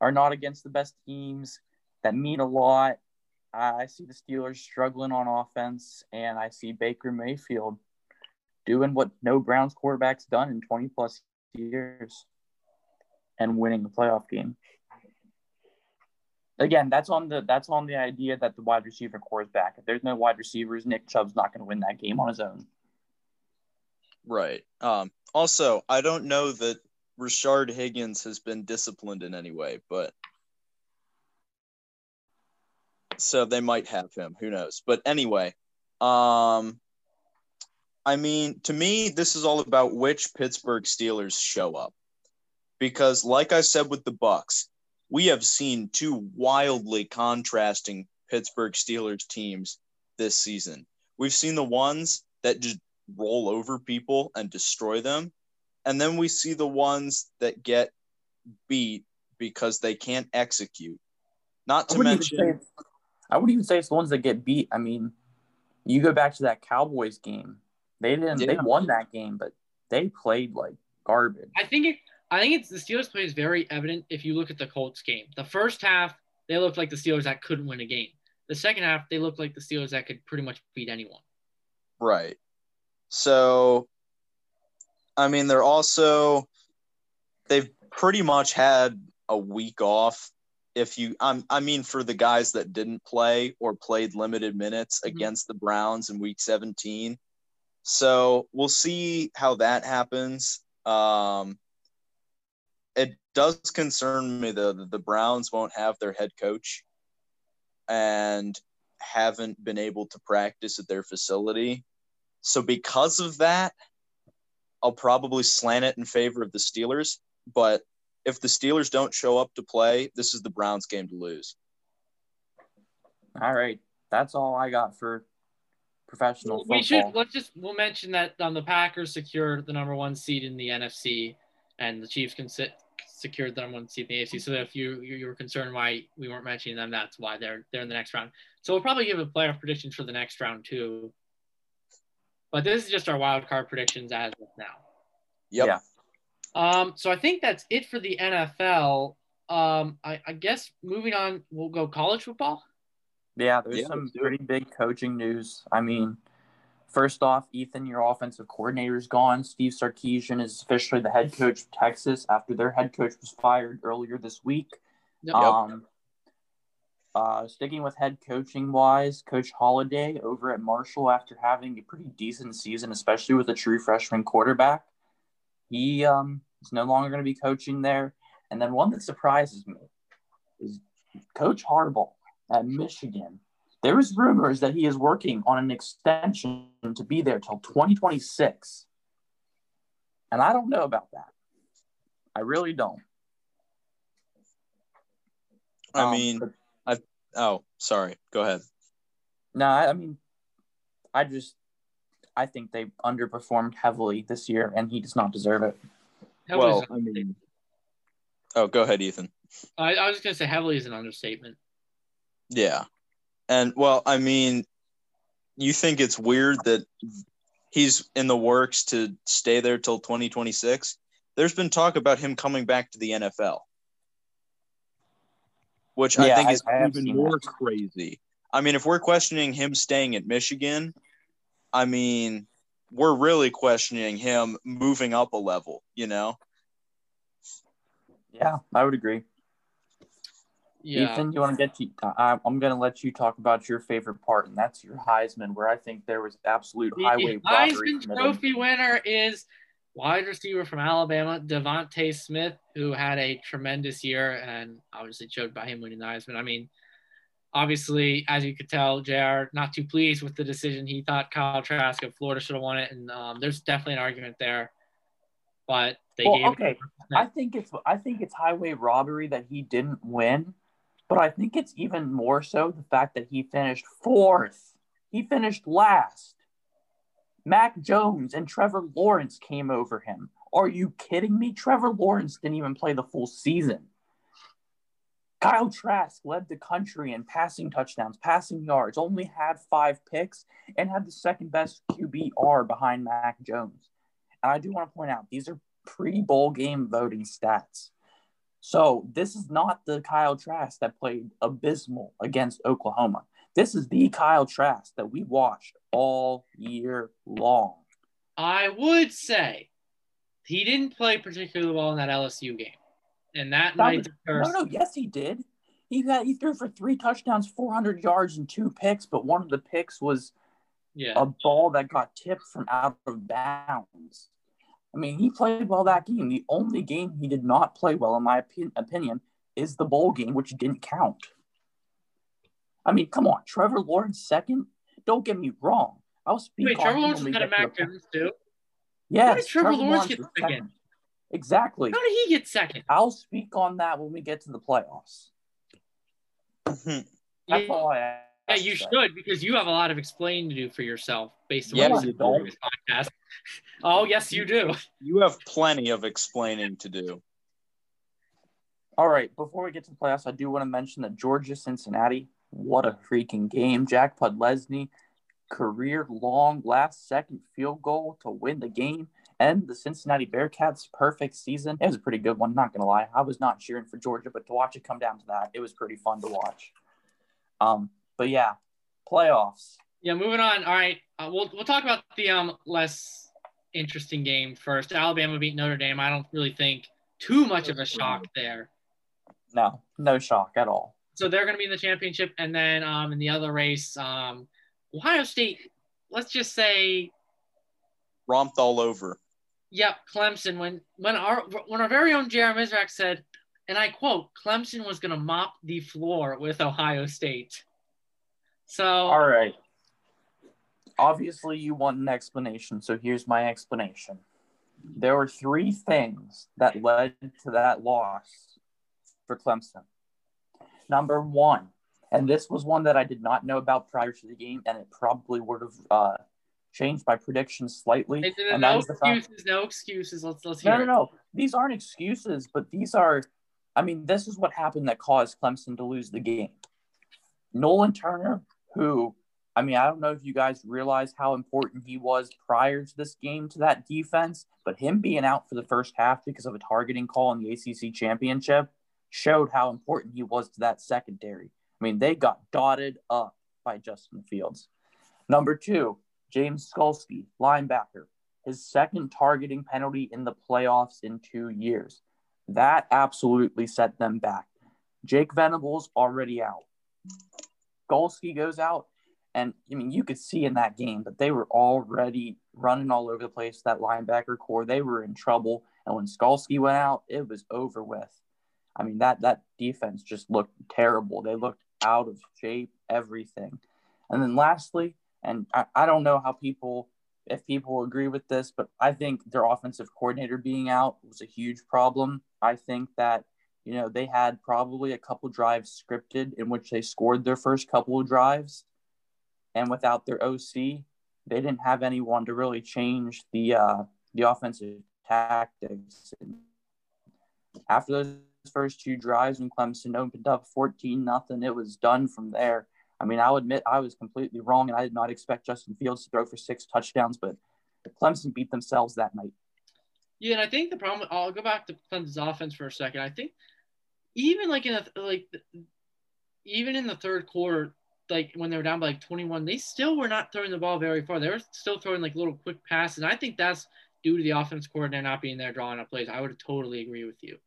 are not against the best teams that mean a lot. I see the Steelers struggling on offense, and I see Baker Mayfield doing what no Browns quarterback's done in 20 plus years and winning the playoff game again, that's on the that's on the idea that the wide receiver core is back. If there's no wide receivers, Nick Chubb's not going to win that game on his own. Right. Um, also, I don't know that Rashard Higgins has been disciplined in any way, but so they might have him. Who knows? But anyway, um, I mean, to me, this is all about which Pittsburgh Steelers show up, because, like I said with the Bucs, we have seen two wildly contrasting Pittsburgh Steelers teams this season. We've seen the ones that just roll over people and destroy them. And then we see the ones that get beat because they can't execute. Not to mention I wouldn't even say it's the ones that get beat. I mean, you go back to that Cowboys game. They didn't yeah. they won that game, but they played like garbage. I think it I think it's the Steelers play is very evident if you look at the Colts game. The first half, they looked like the Steelers that couldn't win a game. The second half, they looked like the Steelers that could pretty much beat anyone. Right. So, I mean, they're also they've pretty much had a week off. If you, I'm, I mean, for the guys that didn't play or played limited minutes mm-hmm. against the Browns in Week 17. So we'll see how that happens. Um, it does concern me though that the Browns won't have their head coach and haven't been able to practice at their facility. So because of that, I'll probably slant it in favor of the Steelers. But if the Steelers don't show up to play, this is the Browns game to lose. All right. That's all I got for professional football. We should let's just we'll mention that um, the Packers secured the number one seed in the NFC, and the Chiefs can sit, secured the number one seed in the AFC. So if you you were concerned why we weren't mentioning them, that's why they're they're in the next round. So we'll probably give a playoff predictions for the next round too. But this is just our wild card predictions as of now. Yep. Yeah. Um, so I think that's it for the NFL. Um, I, I guess moving on, we'll go college football. Yeah, there's Yeah, some let's do it. pretty big coaching news. I mean, first off, Ethan, your offensive coordinator is gone. Steve Sarkisian is officially the head coach of Texas after their head coach was fired earlier this week. Yep. Um, uh, sticking with head coaching wise, Coach Holliday over at Marshall after having a pretty decent season, especially with a true freshman quarterback. He um, is no longer going to be coaching there. And then one that surprises me is Coach Harbaugh at Michigan. There is rumors that he is working on an extension to be there till 2026. And I don't know about that. I really don't. I Um, mean, but- oh, sorry. Go ahead. No, I I mean, I just, I think they underperformed heavily this year, and he does not deserve it. Heavily well, I mean, oh, go ahead, Ethan. I, I was just gonna say heavily is an understatement. Yeah. And well, I mean, you think it's weird that he's in the works to stay there till 2026? There's been talk about him coming back to the NFL, which I think is I even more that. crazy. I mean, if we're questioning him staying at Michigan, I mean, we're really questioning him moving up a level, you know? Yeah, I would agree. Yeah. Ethan, you want to get to? I, I'm going to let you talk about your favorite part, and that's your Heisman, where I think there was absolute The highway robbery. Heisman. Trophy winner is wide receiver from Alabama, DeVonta Smith, who had a tremendous year and obviously showed by him winning the Heisman. I mean, obviously, as you could tell, JR not too pleased with the decision. He thought Kyle Trask of Florida should have won it, and um, there's definitely an argument there. But they Well, gave okay, I think it's I think it's highway robbery that he didn't win, but I think it's even more so the fact that he finished fourth. He finished last. Mac Jones and Trevor Lawrence came over him. Are you kidding me? Trevor Lawrence didn't even play the full season. Kyle Trask led the country in passing touchdowns, passing yards, only had five picks, and had the second best QBR behind Mac Jones. And I do want to point out these are pre bowl game voting stats. So this is not the Kyle Trask that played abysmal against Oklahoma. This is the Kyle Trask that we watched all year long. I would say he didn't play particularly well in that LSU game, and that That might was- deter. No, no, yes, he did. He got he threw for three touchdowns, 400 yards, and two picks, but one of the picks was Yeah, a ball that got tipped from out of bounds. I mean, he played well that game. The only game he did not play well, in my opi- opinion, is the bowl game, which didn't count. I mean, come on, Trevor Lawrence second. Don't get me wrong. I'll speak. wait, on Trevor Lawrence when was we ahead of get to Mac Jones too. Yes, How did Trevor Lawrence get was second? Exactly. How did he get second? I'll speak on that when we get to the playoffs. Mm-hmm. That's Yeah, all I yeah, you should because you have a lot of explaining to do for yourself based on what you you said in this podcast. Oh, yes, you do. You have plenty of explaining to do. All right, before we get to the playoffs, I do want to mention that Georgia Cincinnati, what a freaking game. Jack Podlesny, career long last second field goal to win the game. And the Cincinnati Bearcats' perfect season. It was a pretty good one, not going to lie. I was not cheering for Georgia, but to watch it come down to that, it was pretty fun to watch. Um, But yeah, playoffs. Yeah, moving on. All right, uh, we'll we'll talk about the um less interesting game first. Alabama beat Notre Dame. I don't really think too much of a shock there. No, no shock at all. So they're going to be in the championship, and then um in the other race, um Ohio State. Let's just say, Romped all over. yep, Clemson. When when our when our very own Jeremy Mizrak said, and I quote, Clemson was going to mop the floor with Ohio State. So All right. Obviously, you want an explanation, so here's my explanation. There were three things that led to that loss for Clemson. Number one, And this was one that I did not know about prior to the game, and it probably would have uh, changed my predictions slightly. No, and no that is the fact- excuses, no excuses. Let's let's hear No, no, it. no. These aren't excuses, but these are, I mean, this is what happened that caused Clemson to lose the game. Nolan Turner, who, I mean, I don't know if you guys realize how important he was prior to this game to that defense, but him being out for the first half because of a targeting call in the ACC championship showed how important he was to that secondary. I mean, they got dotted up by Justin Fields. Number two, James Skalski, linebacker his second targeting penalty in the playoffs in two years. That absolutely set them back. Jake Venables already out. Skalski goes out, and I mean, you could see in that game that they were already running all over the place. That linebacker core, they were in trouble. And when Skalski went out, it was over with. I mean, that that defense just looked terrible. They looked out of shape, everything. And then lastly, and I, I don't know how people if people agree with this, but I think their offensive coordinator being out was a huge problem. I think that, you know, they had probably a couple drives scripted in which they scored their first couple of drives. And without their OC, they didn't have anyone to really change the uh, the offensive tactics. And after those first two drives when Clemson opened up 14 nothing, it was done from there. I mean, I'll admit I was completely wrong, and I did not expect Justin Fields to throw for six touchdowns, but Clemson beat themselves that night. Yeah, and I think the problem. I'll go back to Clemson's offense for a second. I think even like in a like even in the third quarter, like when they were down by like 21, they still were not throwing the ball very far. They were still throwing like little quick passes. And I think that's due to the offense coordinator not being there drawing up plays. I would totally agree with you.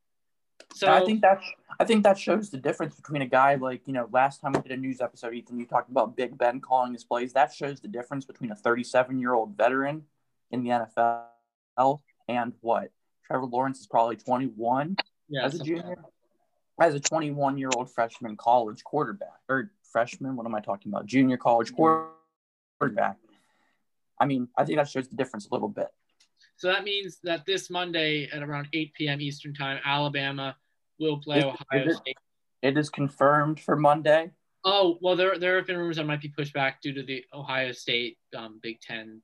So I think that I think that shows the difference between a guy like you know last time we did a news episode, Ethan, you talked about Big Ben calling his plays. That shows the difference between a 37 year old veteran in the NFL and what Trevor Lawrence is probably 21 yeah, as a junior, as a 21 year old freshman college quarterback or freshman. What am I talking about? Junior college quarterback. I mean, I think that shows the difference a little bit. So that means that this Monday at around 8 p.m. Eastern Time, Alabama will play Ohio it- State. It is confirmed for Monday. Oh well, there there have been rumors that might be pushed back due to the Ohio State um, Big Ten.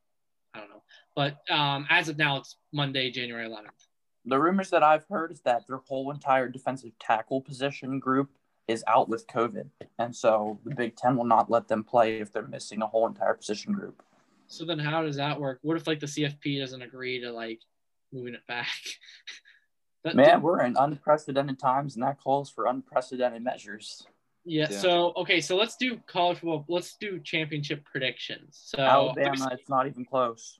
I don't know, but um, as of now, it's Monday, January 11th. The rumors that I've heard is that their whole entire defensive tackle position group is out with COVID. And so the Big Ten will not let them play if they're missing a whole entire position group. So then, how does that work? What if like the CFP doesn't agree to like moving it back? That- Man, we're in unprecedented times, and that calls for unprecedented measures. Yeah, Yeah. So okay, so let's do college football. Let's do championship predictions. So Alabama, it's not even close.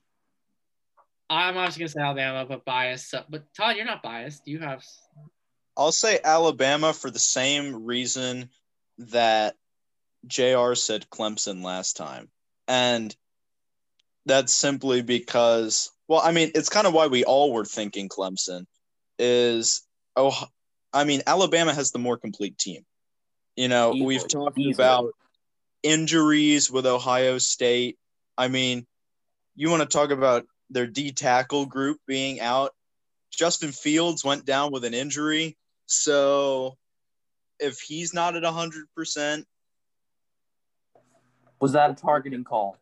I'm obviously gonna say Alabama, but biased. So, but Todd, you're not biased. You have. I'll say Alabama for the same reason that JR said Clemson last time. And that's simply because, well, I mean, it's kind of why we all were thinking Clemson is, oh, I mean, Alabama has the more complete team. You know, we've talked about injuries with Ohio State. I mean, you want to talk about their D tackle group being out. Justin Fields went down with an injury. So if he's not at 100%, Was that a targeting call?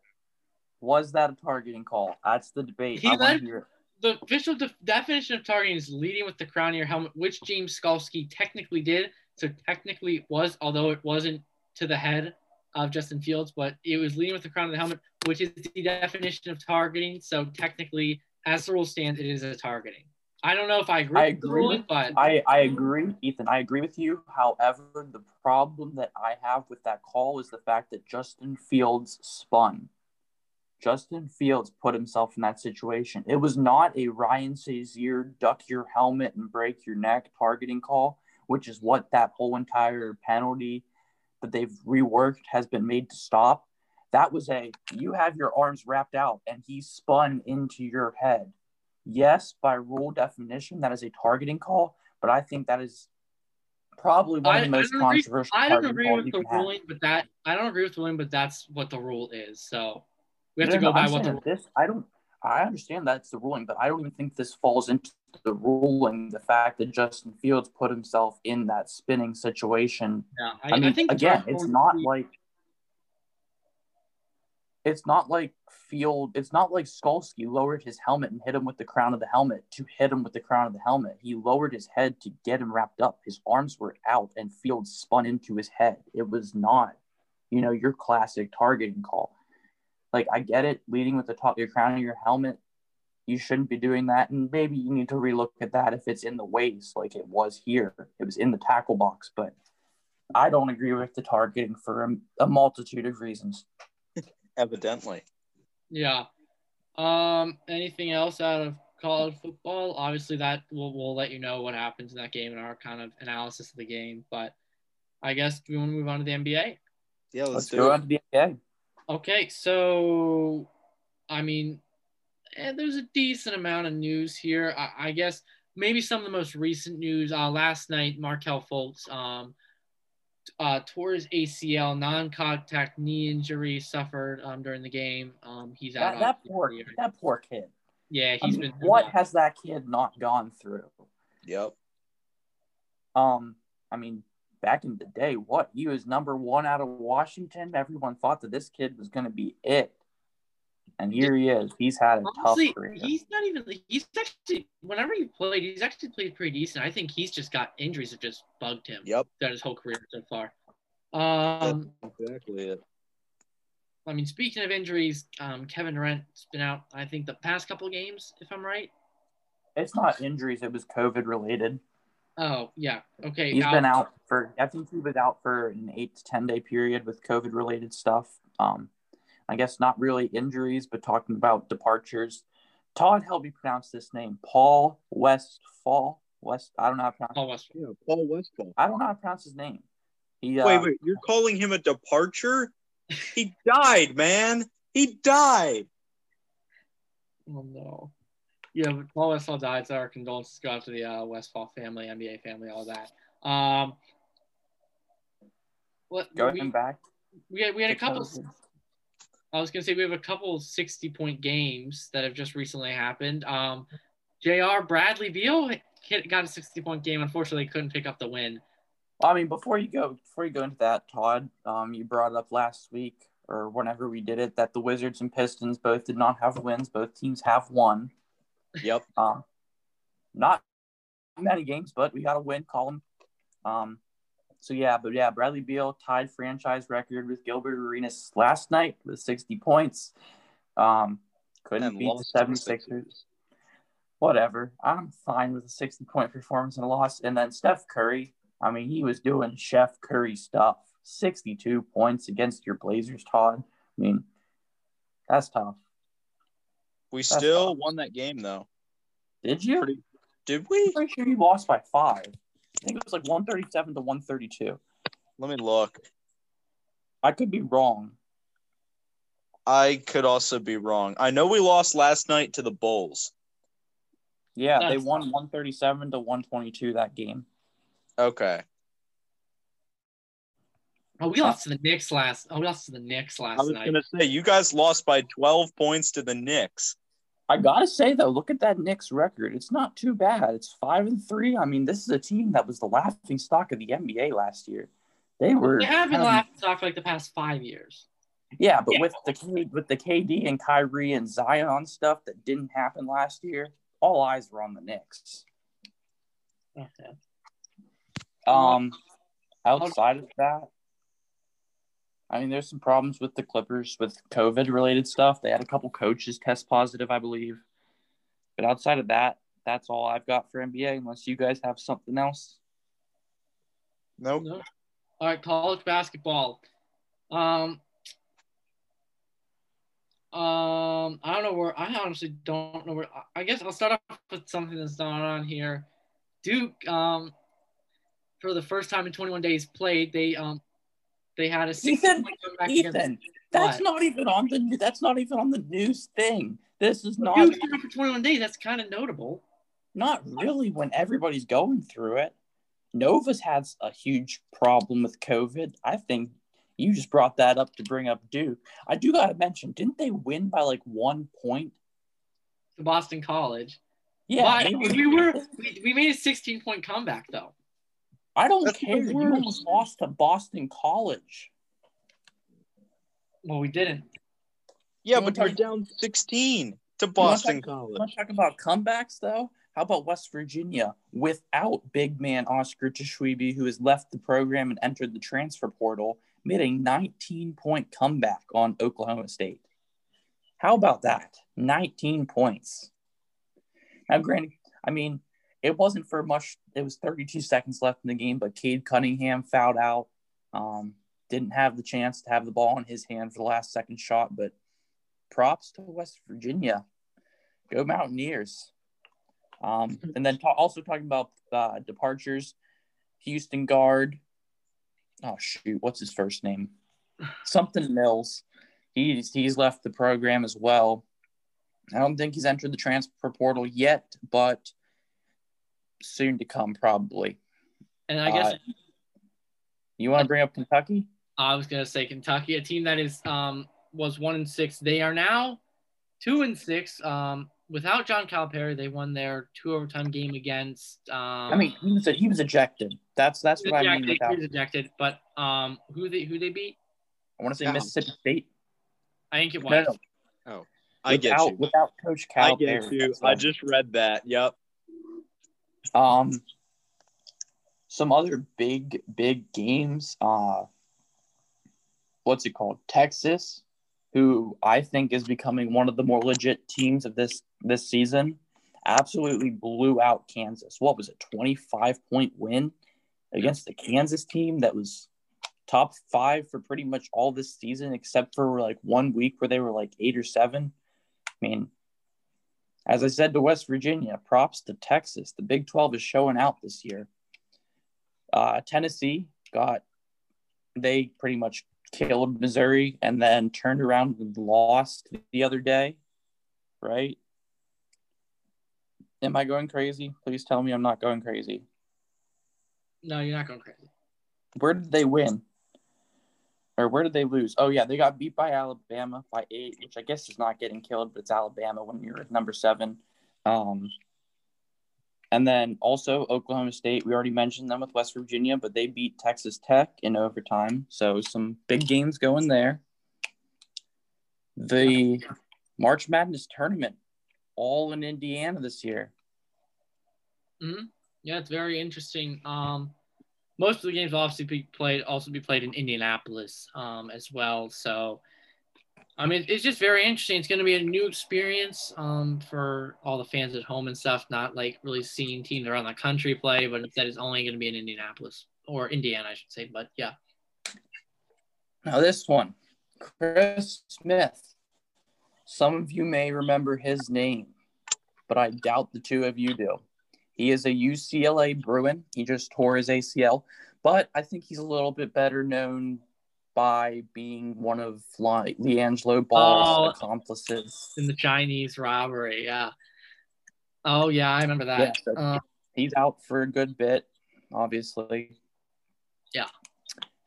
Was that a targeting call? That's the debate. He I want led- to hear it. The official def- definition of targeting is leading with the crown of your helmet, which James Skalski technically did. So technically it was, although it wasn't to the head of Justin Fields, but it was leading with the crown of the helmet, which is the definition of targeting. So technically, as the rule stands, it is a targeting. I don't know if I agree I agree. ruling, but I, I agree, Ethan. I agree with you. However, the problem that I have with that call is the fact that Justin Fields spun. Justin Fields put himself in that situation. It was not a Ryan Shazier duck your helmet and break your neck targeting call, which is what that whole entire penalty that they've reworked has been made to stop. That was a you have your arms wrapped out and he spun into your head yes, by rule definition, that is a targeting call, but I think that is probably one of the I most agree, controversial. I don't agree with the have. ruling, but that I don't agree with the ruling, but that's what the rule is. So we have No, to no, go by I'm what the this. I don't. I understand that's the ruling, but I don't even think this falls into the ruling. The fact that Justin Fields put himself in that spinning situation. Yeah, I, mean, think again, it's not like it's not like Field. It's not like Skalski lowered his helmet and hit him with the crown of the helmet to hit him with the crown of the helmet. He lowered his head to get him wrapped up. His arms were out, and Field spun into his head. It was not, you know, your classic targeting call. Like I get it, leading with the top of your crown of your helmet, you shouldn't be doing that, and maybe you need to relook at that if it's in the waist, like it was here. It was in the tackle box, but I don't agree with the targeting for a, a multitude of reasons. Evidently. Yeah. Um. Anything else out of college football? Obviously, that we'll we'll let you know what happens in that game and our kind of analysis of the game. But I guess we want to move on to the NBA. Yeah, let's, Let's do go it. on to the NBA. Okay, so I mean, eh, there's a decent amount of news here. I, I guess maybe some of the most recent news. Uh, last night, Markelle Fultz um, uh, tore his ACL, non-contact knee injury suffered um, during the game. Um, he's out. That, that poor year. that poor kid. Yeah, I he's mean, been. what has that kid not gone through? Yep. Um, I mean, back in the day, what he was number one out of Washington. Everyone thought that this kid was going to be it, and here he is. He's had a Honestly, tough career. he's not even. He's actually whenever he played, he's actually played pretty decent. I think he's just got injuries that just bugged him Yep. throughout his whole career so far. Um, Exactly it. I mean, speaking of injuries, um, Kevin Durant's been out. I think the past couple of games, if I'm right. It's not injuries; it was COVID related. Oh yeah, okay. He's been out for. I think he was out for an eight to ten day period with COVID related stuff. Um, I guess not really injuries, but talking about departures. Todd, help me pronounce this name. Paul Westphal. West. I don't know how to pronounce. Paul Westphal. Yeah, Paul Westphal. I don't know how to pronounce his name. He, uh, Wait, wait, you're calling him a departure? He died, man. He died. Oh no. Yeah, but Paul Westphal died. So our condolences go out to the uh, Westphal family, NBA family, all that. Um, what Going we, back. we had we had a to couple. COVID. I was gonna say we have a couple 60 point games that have just recently happened. Um, Jr. Bradley Beal hit, got a 60 point game. Unfortunately, couldn't pick up the win. I mean, before you go, before you go into that, Todd, um, you brought up last week or whenever we did it that the Wizards and Pistons both did not have wins. Both teams have won. Yep. Um, not many games, but we got a win column. Um, so yeah, but yeah, Bradley Beal tied franchise record with Gilbert Arenas last night with 60 points. Um, couldn't And beat the lost 76ers. Sixers. Whatever. I'm fine with a 60 point performance and a loss. And then Steph Curry, I mean, he was doing Chef Curry stuff. 62 points against your Blazers, Todd. I mean, that's tough. We That's still awesome. won that game though. Did you? Pretty- Did we? I'm pretty sure you lost by five. I think it was like 137 to 132. Let me look. I could be wrong. I could also be wrong. I know we lost last night to the Bulls. Yeah, they won 137 to 122 that game. Okay. Oh, we lost to the Knicks last. Oh, we lost to the Knicks last night. I last was night. gonna say you guys lost by 12 points to the Knicks. I gotta say though, look at that Knicks record. It's not too bad. It's five and three. I mean, this is a team that was the laughing stock of the NBA last year. They were. They have been having- laughing stock for like the past five years. Yeah, but Yeah. with the with the KD and Kyrie and Zion stuff that didn't happen last year, all eyes were on the Knicks. Okay. Um, outside of that, I mean, there's some problems with the Clippers with COVID related stuff. They had a couple coaches test positive, I believe. But outside of that, that's all I've got for NBA. Unless you guys have something else. Nope. No. All right, college basketball. Um, um, I don't know where. I honestly don't know where. I guess I'll start off with something that's not on here. Duke, um, for the first time in 21 days played, they um, they had a six Ethan, comeback Ethan, that's What? not even on the. That's not even on the news thing. This is not been for 21 days. That's kind of notable. not really when everybody's going through it. Nova's has a huge problem with COVID. I think you just brought that up to bring up Duke. I do got to mention, didn't they win by like one point to Boston College. Yeah, we were we, we made a 16 point comeback though. I don't That's care. You worst. almost lost to Boston College. Well, we didn't. Yeah, You but wanna you're talk- down 16 to wanna Boston talk- Want College. to talk about comebacks though? How about West Virginia without big man Oscar Tshiebwe, who has left the program and entered the transfer portal, made a 19 point comeback on Oklahoma State. How about that? 19 points. Now, granted, I mean, it wasn't for much. It was 32 seconds left in the game, but Cade Cunningham fouled out. Um, didn't have the chance to have the ball in his hand for the last second shot, but props to West Virginia. Go Mountaineers. Um, and then ta- also talking about uh, departures, Houston guard. Oh shoot, what's his first name? Something Mills. He's he's left the program as well. I don't think he's entered the transfer portal yet, but soon to come probably. And I guess Uh, You want to bring up Kentucky? I was gonna say Kentucky, a team that is um was one and six. They are now two and six. Um, without John Calipari, they won their two overtime game against. Um, I mean, he was he was ejected. That's that's he what was I mean. Without, he was ejected, but um, who they who they beat? I want to say Yeah. Mississippi State. I think it was. No, no, I get you. Without Coach I get you. I just read that. Yep. Um, some other big, big games. Uh, what's it called? Texas, who I think is becoming one of the more legit teams of this this season, absolutely blew out Kansas. What was it? Twenty five point win against the Kansas team that was top five for pretty much all this season, except for like one week where they were like eight or seven. I mean, as I said to West Virginia, props to Texas. The Big 12 is showing out this year. Uh, Tennessee got, they pretty much killed Missouri and then turned around and lost the other day, right? Am I going crazy? Please tell me I'm not going crazy. No, you're not going crazy. Where did they win? Or where did they lose? Oh, yeah, they got beat by Alabama by eight, which I guess is not getting killed, but it's Alabama when you're at number seven. Um, and then also Oklahoma State, we already mentioned them with West Virginia, but they beat Texas Tech in overtime. So some big games going there. The March Madness tournament, all in Indiana this year. Hmm. Yeah, it's very interesting. Um, most of the games will obviously be played also be played in Indianapolis um, as well. So, I mean, it's just very interesting. It's going to be a new experience um, for all the fans at home and stuff. Not like really seeing teams around the country play, but instead it's only going to be in Indianapolis or Indiana, I should say. But yeah, Now, this one, Chris Smith. Some of you may remember his name, but I doubt the two of you do. He is a UCLA Bruin. He just tore his ACL, but I think he's a little bit better known by being one of Le- LiAngelo Ball's Oh. accomplices. in the Chinese robbery, yeah. Oh yeah, I remember that. Yeah, so- Uh, He's out for a good bit, obviously. Yeah.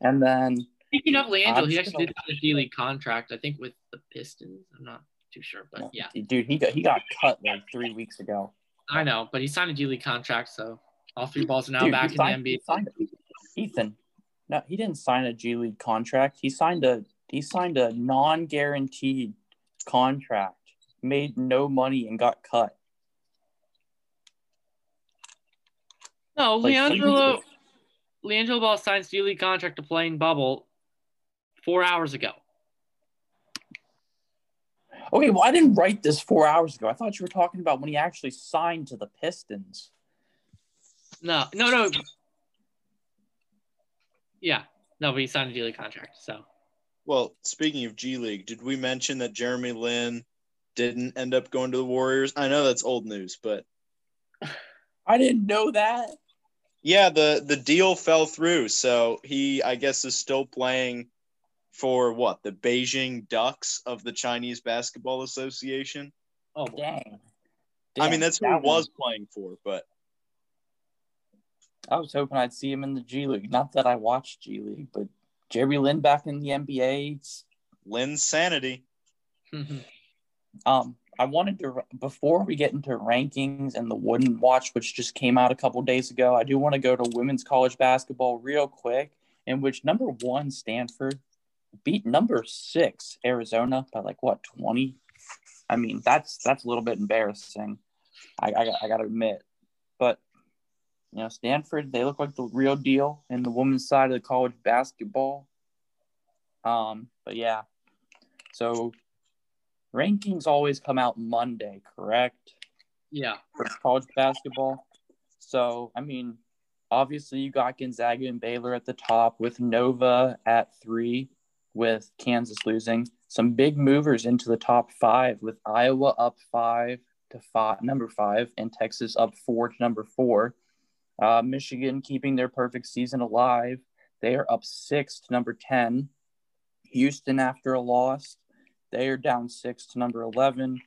And then speaking of LiAngelo, he actually did sign a D League contract, I think, with the Pistons. I'm not too sure, but yeah. dude, he got he got cut like three weeks ago. I know, but he signed a G League contract, so all three balls are now Dude, back in signed- the he NBA. signed- Ethan, no, he didn't sign a G League contract. He signed a he signed a non-guaranteed contract, made no money, and got cut. No, Like, LiAngelo, LiAngelo Ball signed G League contract to play in bubble four hours ago. Okay, well, I didn't write this four hours ago. I thought you were talking about when he actually signed to the Pistons. No, no, no. Yeah, no, but he signed a G League contract. So Well, speaking of G League, did we mention that Jeremy Lin didn't end up going to the Warriors? I know that's old news, but I didn't know that. yeah, the the deal fell through. So he, I guess, is still playing for what the Beijing Ducks of the Chinese Basketball Association. oh boy. Dang. I mean, that's who that he was one- playing for. But I was hoping I'd see him in the G League. Not that I watched G League, but Jerry Lin back in the NBA. It's- Linsanity. Um, I wanted to before we get into rankings and the Wooden Watch, which just came out a couple days ago. I do want to go to women's college basketball real quick, in which number one Stanford beat number six Arizona by like what twenty. I mean, that's that's a little bit embarrassing. I I, I got to admit, but you know, Stanford they look like the real deal in the women's side of the college basketball. Um, but yeah, so rankings always come out Monday, correct? Yeah. For college basketball. So, I mean, obviously you got Gonzaga and Baylor at the top with Nova at three, with Kansas losing. Some big movers into the top five with Iowa up five to five, number five, and Texas up four to number four. Uh, Michigan keeping their perfect season alive. They are up six to number 10. Houston, after a loss, they are down six to number 11.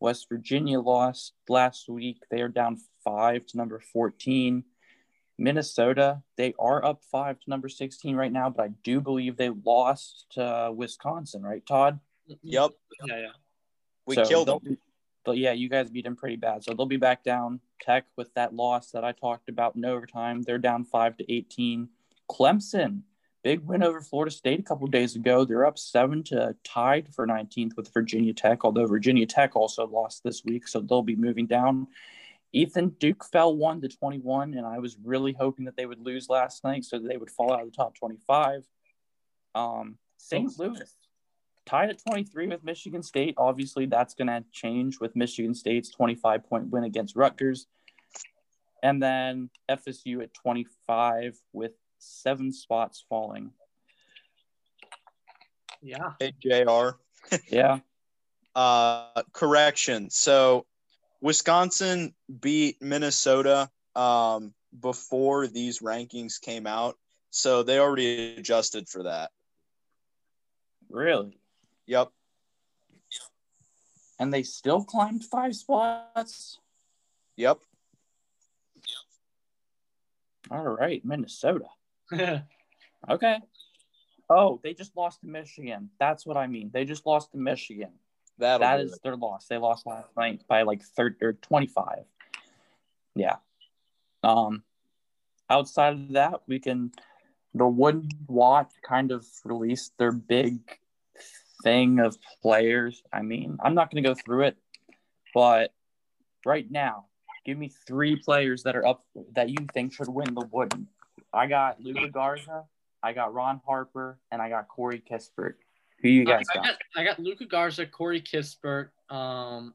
West Virginia lost last week. They are down five to number 14. Minnesota, they are up five to number 16 right now, but I do believe they lost to uh, Wisconsin, right, Todd? Mm-hmm. Yep. Yeah, yeah. We So killed them. But yeah, you guys beat them pretty bad. So they'll be back down. Tech with that loss that I talked about in overtime. They're down five to 18. Clemson, big win over Florida State a couple days ago. They're up seven to tied for 19th with Virginia Tech, although Virginia Tech also lost this week. So they'll be moving down. Ethan Duke fell one to 21, and I was really hoping that they would lose last night so that they would fall out of the top 25. Um, St. Oops. Louis tied at 23 with Michigan State. Obviously, that's going to change with Michigan State's 25 point win against Rutgers. And then FSU at 25 with seven spots falling. Yeah. Hey, JR. Yeah. Uh, correction. So Wisconsin beat Minnesota um, before these rankings came out. So they already adjusted for that. Really? Yep. And they still climbed five spots? Yep. Yep. All right. Minnesota. Okay. Oh, they just lost to Michigan. That's what I mean. They just lost to Michigan. That'll That is their loss. They lost last night by like 30 or 25. Yeah. Um outside of that, we can the Wood Watch kind of released their big thing of players. I mean, I'm not going to go through it, but right now, give me three players that are up that you think should win the Wooden. I got Luka Garza, I got Ron Harper, and I got Corey Kispert. Who you guys I got? got I got Luka Garza, Corey Kispert. Um,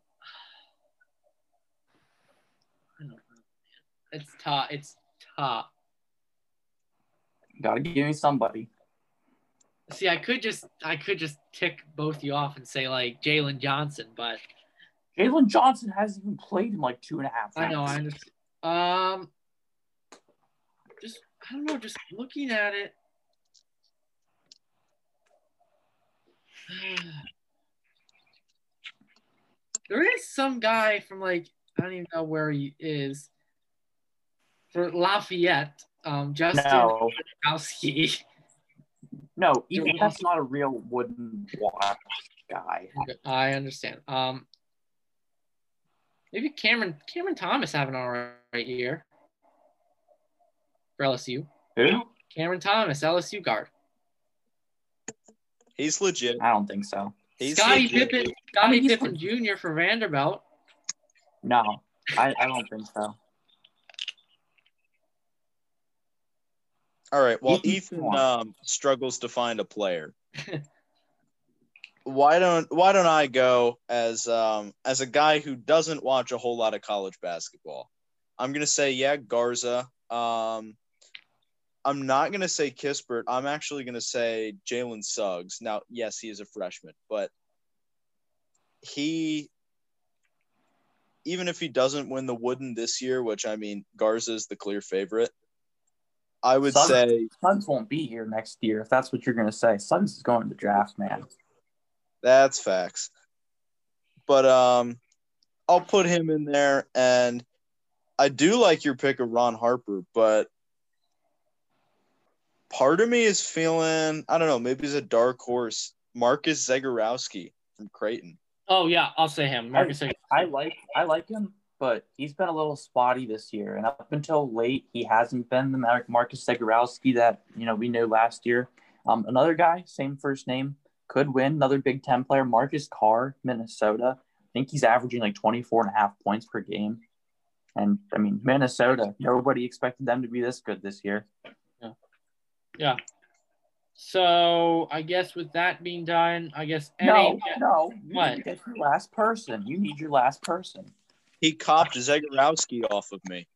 I don't know. It's tough. It's tough. Gotta give me somebody. See, I could just I could just tick both you off and say like Jalen Johnson, but Jalen Johnson hasn't even played in like two and a half. I know I understand. Um, just I don't know. Just looking at it. There is some guy from like I don't even know where he is for Lafayette. Um, Justin No, Kowski. no, even that's not a real wooden watch guy. I understand. Um, maybe Cameron Cameron Thomas having an all right year for LSU. Who? Cameron Thomas, LSU guard. He's legit. I don't think so. He's Scotty legit. Pippen, Scotty he's Pippen Jr. for Vanderbilt. No, I, I don't think so. All right. Well, Ethan Ethan um, struggles to find a player. why don't Why don't I go as um, as a guy who doesn't watch a whole lot of college basketball? I'm gonna say yeah, Garza. Um, I'm not gonna say Kispert. I'm actually gonna say Jalen Suggs. Now, yes, he is a freshman, but he, even if he doesn't win the Wooden this year, which I mean, Garza is the clear favorite. I would Suggs- say Suggs won't be here next year if that's what you're gonna say. Suggs is going to draft, man. That's facts. But um I'll put him in there and I do like your pick of Ron Harper, but part of me is feeling I don't know, maybe he's a dark horse. Marcus Zegarowski from Creighton. Oh yeah, I'll say him. Marcus. I, I like I like him, but he's been a little spotty this year, and up until late, he hasn't been the Marcus Zegarowski that you know we knew last year. Um, another guy, same first name, could win. Another Big Ten player, Marcus Carr, Minnesota. I think he's averaging like 24 and a half points per game. And I mean, Minnesota, nobody expected them to be this good this year. Yeah. Yeah. So I guess with that being done, I guess No, no. You What? need to get your last person. You need your last person. He copped Zegarowski off of me.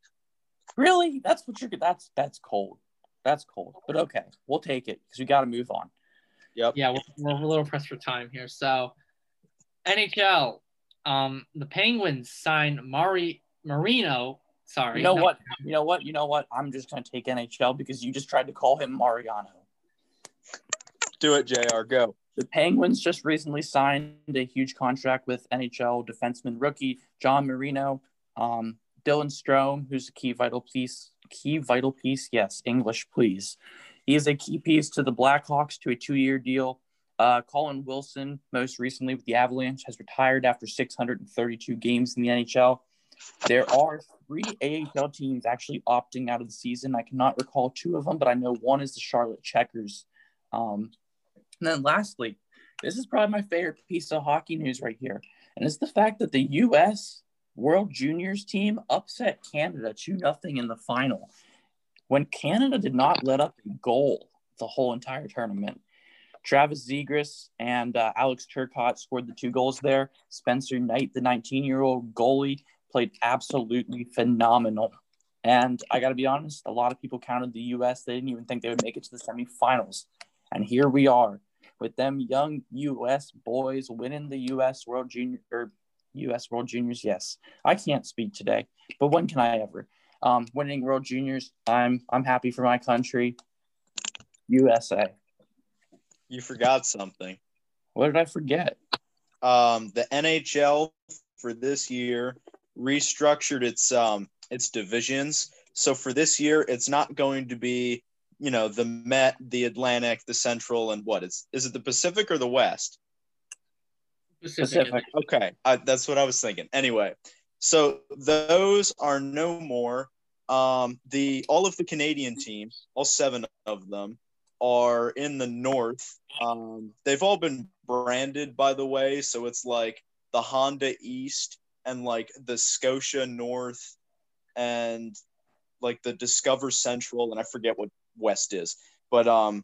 Really? That's what you're. That's that's cold. That's cold. But okay, we'll take it because we got to move on. Yep. yeah, we're, we're a little pressed for time here. So NHL, um, the Penguins signed Mari Marino. Sorry, You know no, what? You know what? You know what? I'm just gonna take NHL because you just tried to call him Mariano. Do it, Jr. Go. The Penguins just recently signed a huge contract with NHL defenseman rookie John Marino. Um, Dylan Strome, who's a key vital piece. Key vital piece, yes, English, please. He is a key piece to the Blackhawks to a two-year deal. Uh, Colin Wilson, most recently with the Avalanche, has retired after 632 games in the NHL. There are three AHL teams actually opting out of the season. I cannot recall two of them, but I know one is the Charlotte Checkers. Um, and then lastly, this is probably my favorite piece of hockey news right here. And it's the fact that the U.S. World Juniors team upset Canada 2 0 in the final when Canada did not let up a goal the whole entire tournament. Travis Zegras and uh, Alex Turcotte scored the two goals there. Spencer Knight, the 19 year old goalie, played absolutely phenomenal. And I got to be honest, a lot of people counted the U.S. They didn't even think they would make it to the semifinals. And here we are with them young U.S. boys winning the U.S. World Junior or U.S. World Juniors. Yes, I can't speak today, but when can I ever? Um, winning World Juniors, I'm I'm happy for my country, USA. You forgot something. What did I forget? Um, the NHL for this year restructured its um its divisions. So for this year, it's not going to be, you know, the Met, the Atlantic, the Central, and what is is it the Pacific or the West? Pacific. Pacific. Okay, I, that's what I was thinking. Anyway, so those are no more. Um, the all of the Canadian teams, all seven of them, are in the North. Um, they've all been branded, by the way, so it's like the Honda East and like the Scotia North and like the Discover Central, and I forget what West is, but um,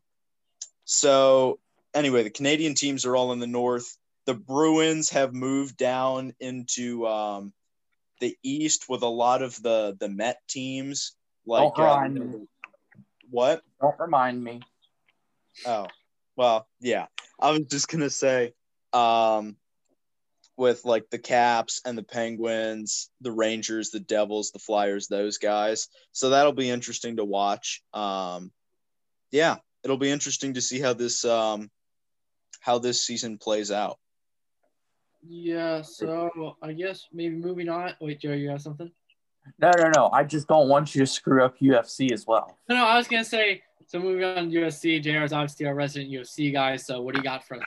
so anyway, the Canadian teams are all in the North the Bruins have moved down into um, the East with a lot of the the Met teams. Like me. what? Don't remind me. Oh, well, yeah. I was just gonna say, um, with like the Caps and the Penguins, the Rangers, the Devils, the Flyers, those guys. So that'll be interesting to watch. Um, yeah, it'll be interesting to see how this um, how this season plays out. Yeah. So I guess maybe moving on. Wait, Joe, you have something? No, no, no. I just don't want you to screw up UFC as well. No, no. I was gonna say. So moving on to UFC, JR is obviously our resident UFC guy. So what do you got for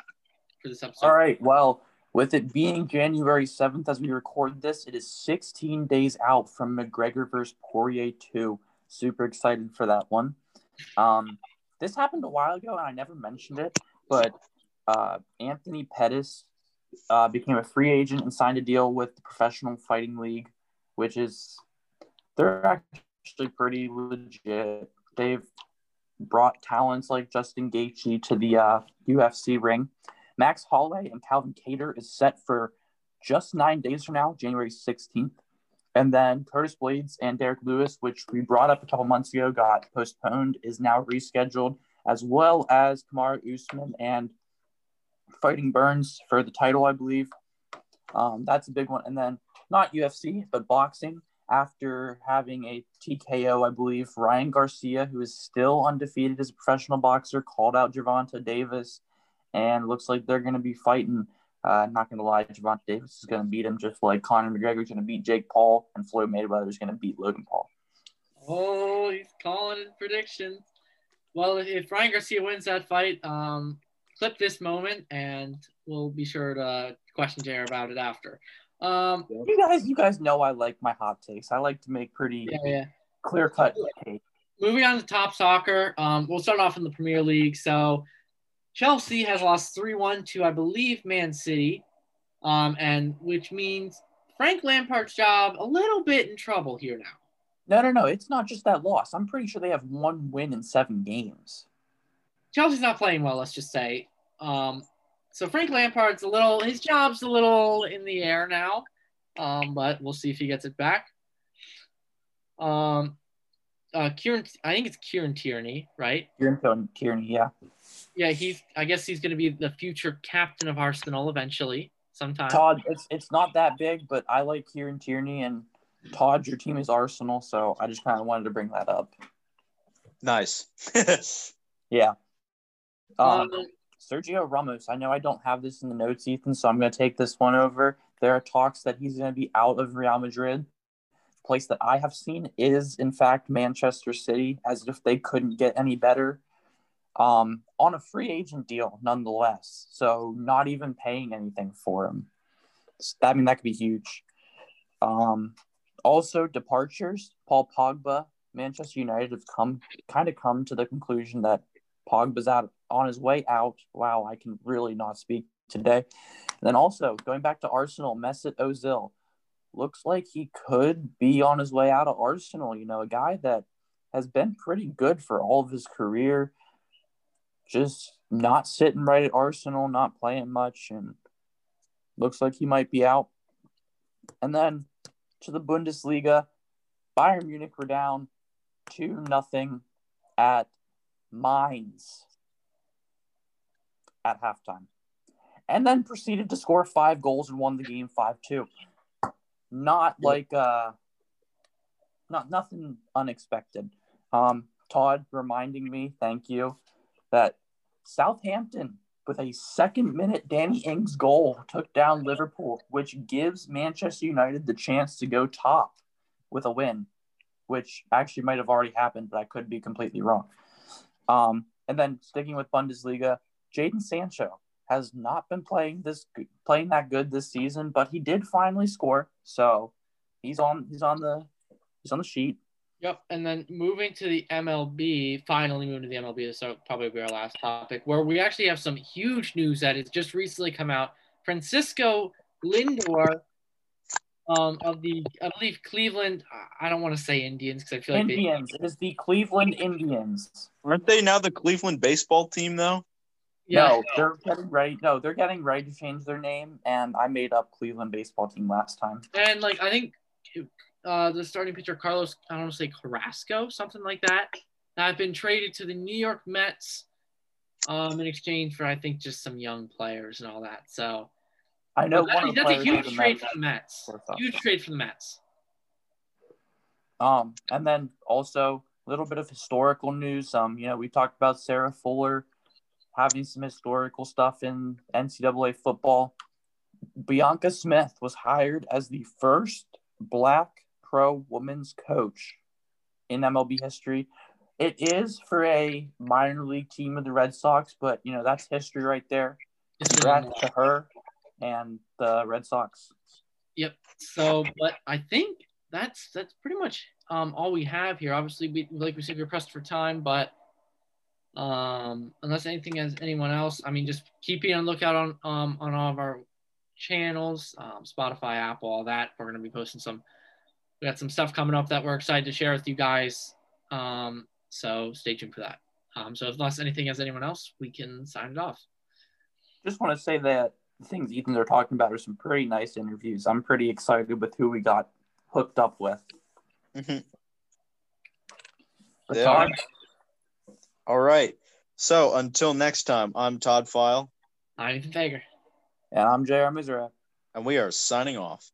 for this episode? All right. Well, with it being January 7th as we record this, it is 16 days out from McGregor versus Poirier 2. Super excited for that one. Um, this happened a while ago and I never mentioned it, but uh, Anthony Pettis uh, became a free agent and signed a deal with the Professional Fighting League, which is they're actually pretty legit. They've brought talents like Justin Gaethje to the uh, UFC ring. Max Holloway and Calvin Kattar is set for just nine days from now, January 16th. And then Curtis Blaydes and Derrick Lewis, which we brought up a couple months ago, got postponed, is now rescheduled, as well as Kamaru Usman and Fighting Burns for the title, I believe. Um, that's a big one. And then not UFC, but boxing. After having a TKO, I believe, Ryan Garcia, who is still undefeated as a professional boxer, called out Gervonta Davis and looks like they're going to be fighting. Uh, not going to lie, Gervonta Davis is going to beat him just like Conor McGregor is going to beat Jake Paul, and Floyd Mayweather is going to beat Logan Paul. Oh, he's calling it predictions. Well, if Ryan Garcia wins that fight, um, clip this moment, and we'll be sure to question Jared about it after. Um, You guys, you guys know I like my hot takes. I like to make pretty yeah, yeah. clear cut takes. Moving on to top soccer, um, we'll start off in the Premier League. So Chelsea has lost 3 1 to, I believe, Man City, um, and which means Frank Lampard's job a little bit in trouble here now. No, no, no. It's not just that loss. I'm pretty sure they have one win in seven games. Chelsea's not playing well, let's just say. Um, so Frank Lampard's a little, his job's a little in the air now, um, but we'll see if he gets it back. Um, uh, Kieran, I think it's Kieran Tierney, right? Kieran Tierney, yeah. Yeah, he's. I guess he's going to be the future captain of Arsenal eventually, sometime. Todd, it's it's not that big, but I like Kieran Tierney and Todd. Your team is Arsenal, so I just kind of wanted to bring that up. Nice. Yeah. Um, Um, Sergio Ramos. I know I don't have this in the notes, Ethan, so I'm going to take this one over. There are talks that he's going to be out of Real Madrid. The place that I have seen is, in fact, Manchester City, as if they couldn't get any better. Um, on a free agent deal, nonetheless. So not even paying anything for him. I mean, that could be huge. Um, also, departures. Paul Pogba, Manchester United have come kind of come to the conclusion that Pogba's out on his way out. Wow, I can really not speak today. And then also going back to Arsenal, Mesut Ozil looks like he could be on his way out of Arsenal. You know, a guy that has been pretty good for all of his career, just not sitting right at Arsenal, not playing much, and looks like he might be out. And then to the Bundesliga, Bayern Munich were down two nothing at Mainz at halftime, and then proceeded to score five goals and won the game five two. Not like uh, not nothing unexpected. Um, Todd reminding me, thank you, that Southampton with a second minute Danny Ings goal took down Liverpool, which gives Manchester United the chance to go top with a win, which actually might have already happened, but I could be completely wrong. Um, and then sticking with Bundesliga, Jadon Sancho has not been playing this playing that good this season, but he did finally score, so he's on he's on the he's on the sheet. Yep, and then moving to the MLB, finally moving to the MLB, this will probably be our last topic, where we actually have some huge news that has just recently come out. Francisco Lindor um, of the, I believe, Cleveland, I don't want to say Indians because I feel like Indians. It is the Cleveland Indians. Aren't they now the Cleveland baseball team though? they, yeah, No, they're getting ready. No, they're getting ready to change their name, and I made up Cleveland baseball team last time. and like I think uh, the starting pitcher Carlos, I don't want to say Carrasco, something like that, have been traded to the New York Mets um, in exchange for I think just some young players and all that. So I know that's, that's a huge trade for the Mets. Huge trade for the Mets. Um, and then also a little bit of historical news. Um, you know, we talked about Sarah Fuller having some historical stuff in NCAA football. Bianca Smith was hired as the first black pro women's coach in MLB history. It is for a minor league team of the Red Sox, but you know, that's history right there. Congrats to her and the Red Sox. Yep. So, but I think that's that's pretty much um, all we have here. Obviously, we like we said, we're pressed for time, but um, unless anything has anyone else, I mean, just keep on lookout on um, on all of our channels, um, Spotify, Apple, all that. We're gonna be posting some. We got some stuff coming up that we're excited to share with you guys. Um, so stay tuned for that. Um, so unless anything has anyone else, we can sign it off. just want to say that the things Ethan are talking about are some pretty nice interviews. I'm pretty excited with who we got hooked up with. Mm-hmm. But They Todd, All right. So until next time, I'm Todd File, I'm Ethan Fager. and I'm J.R. Mizrack. and we are signing off.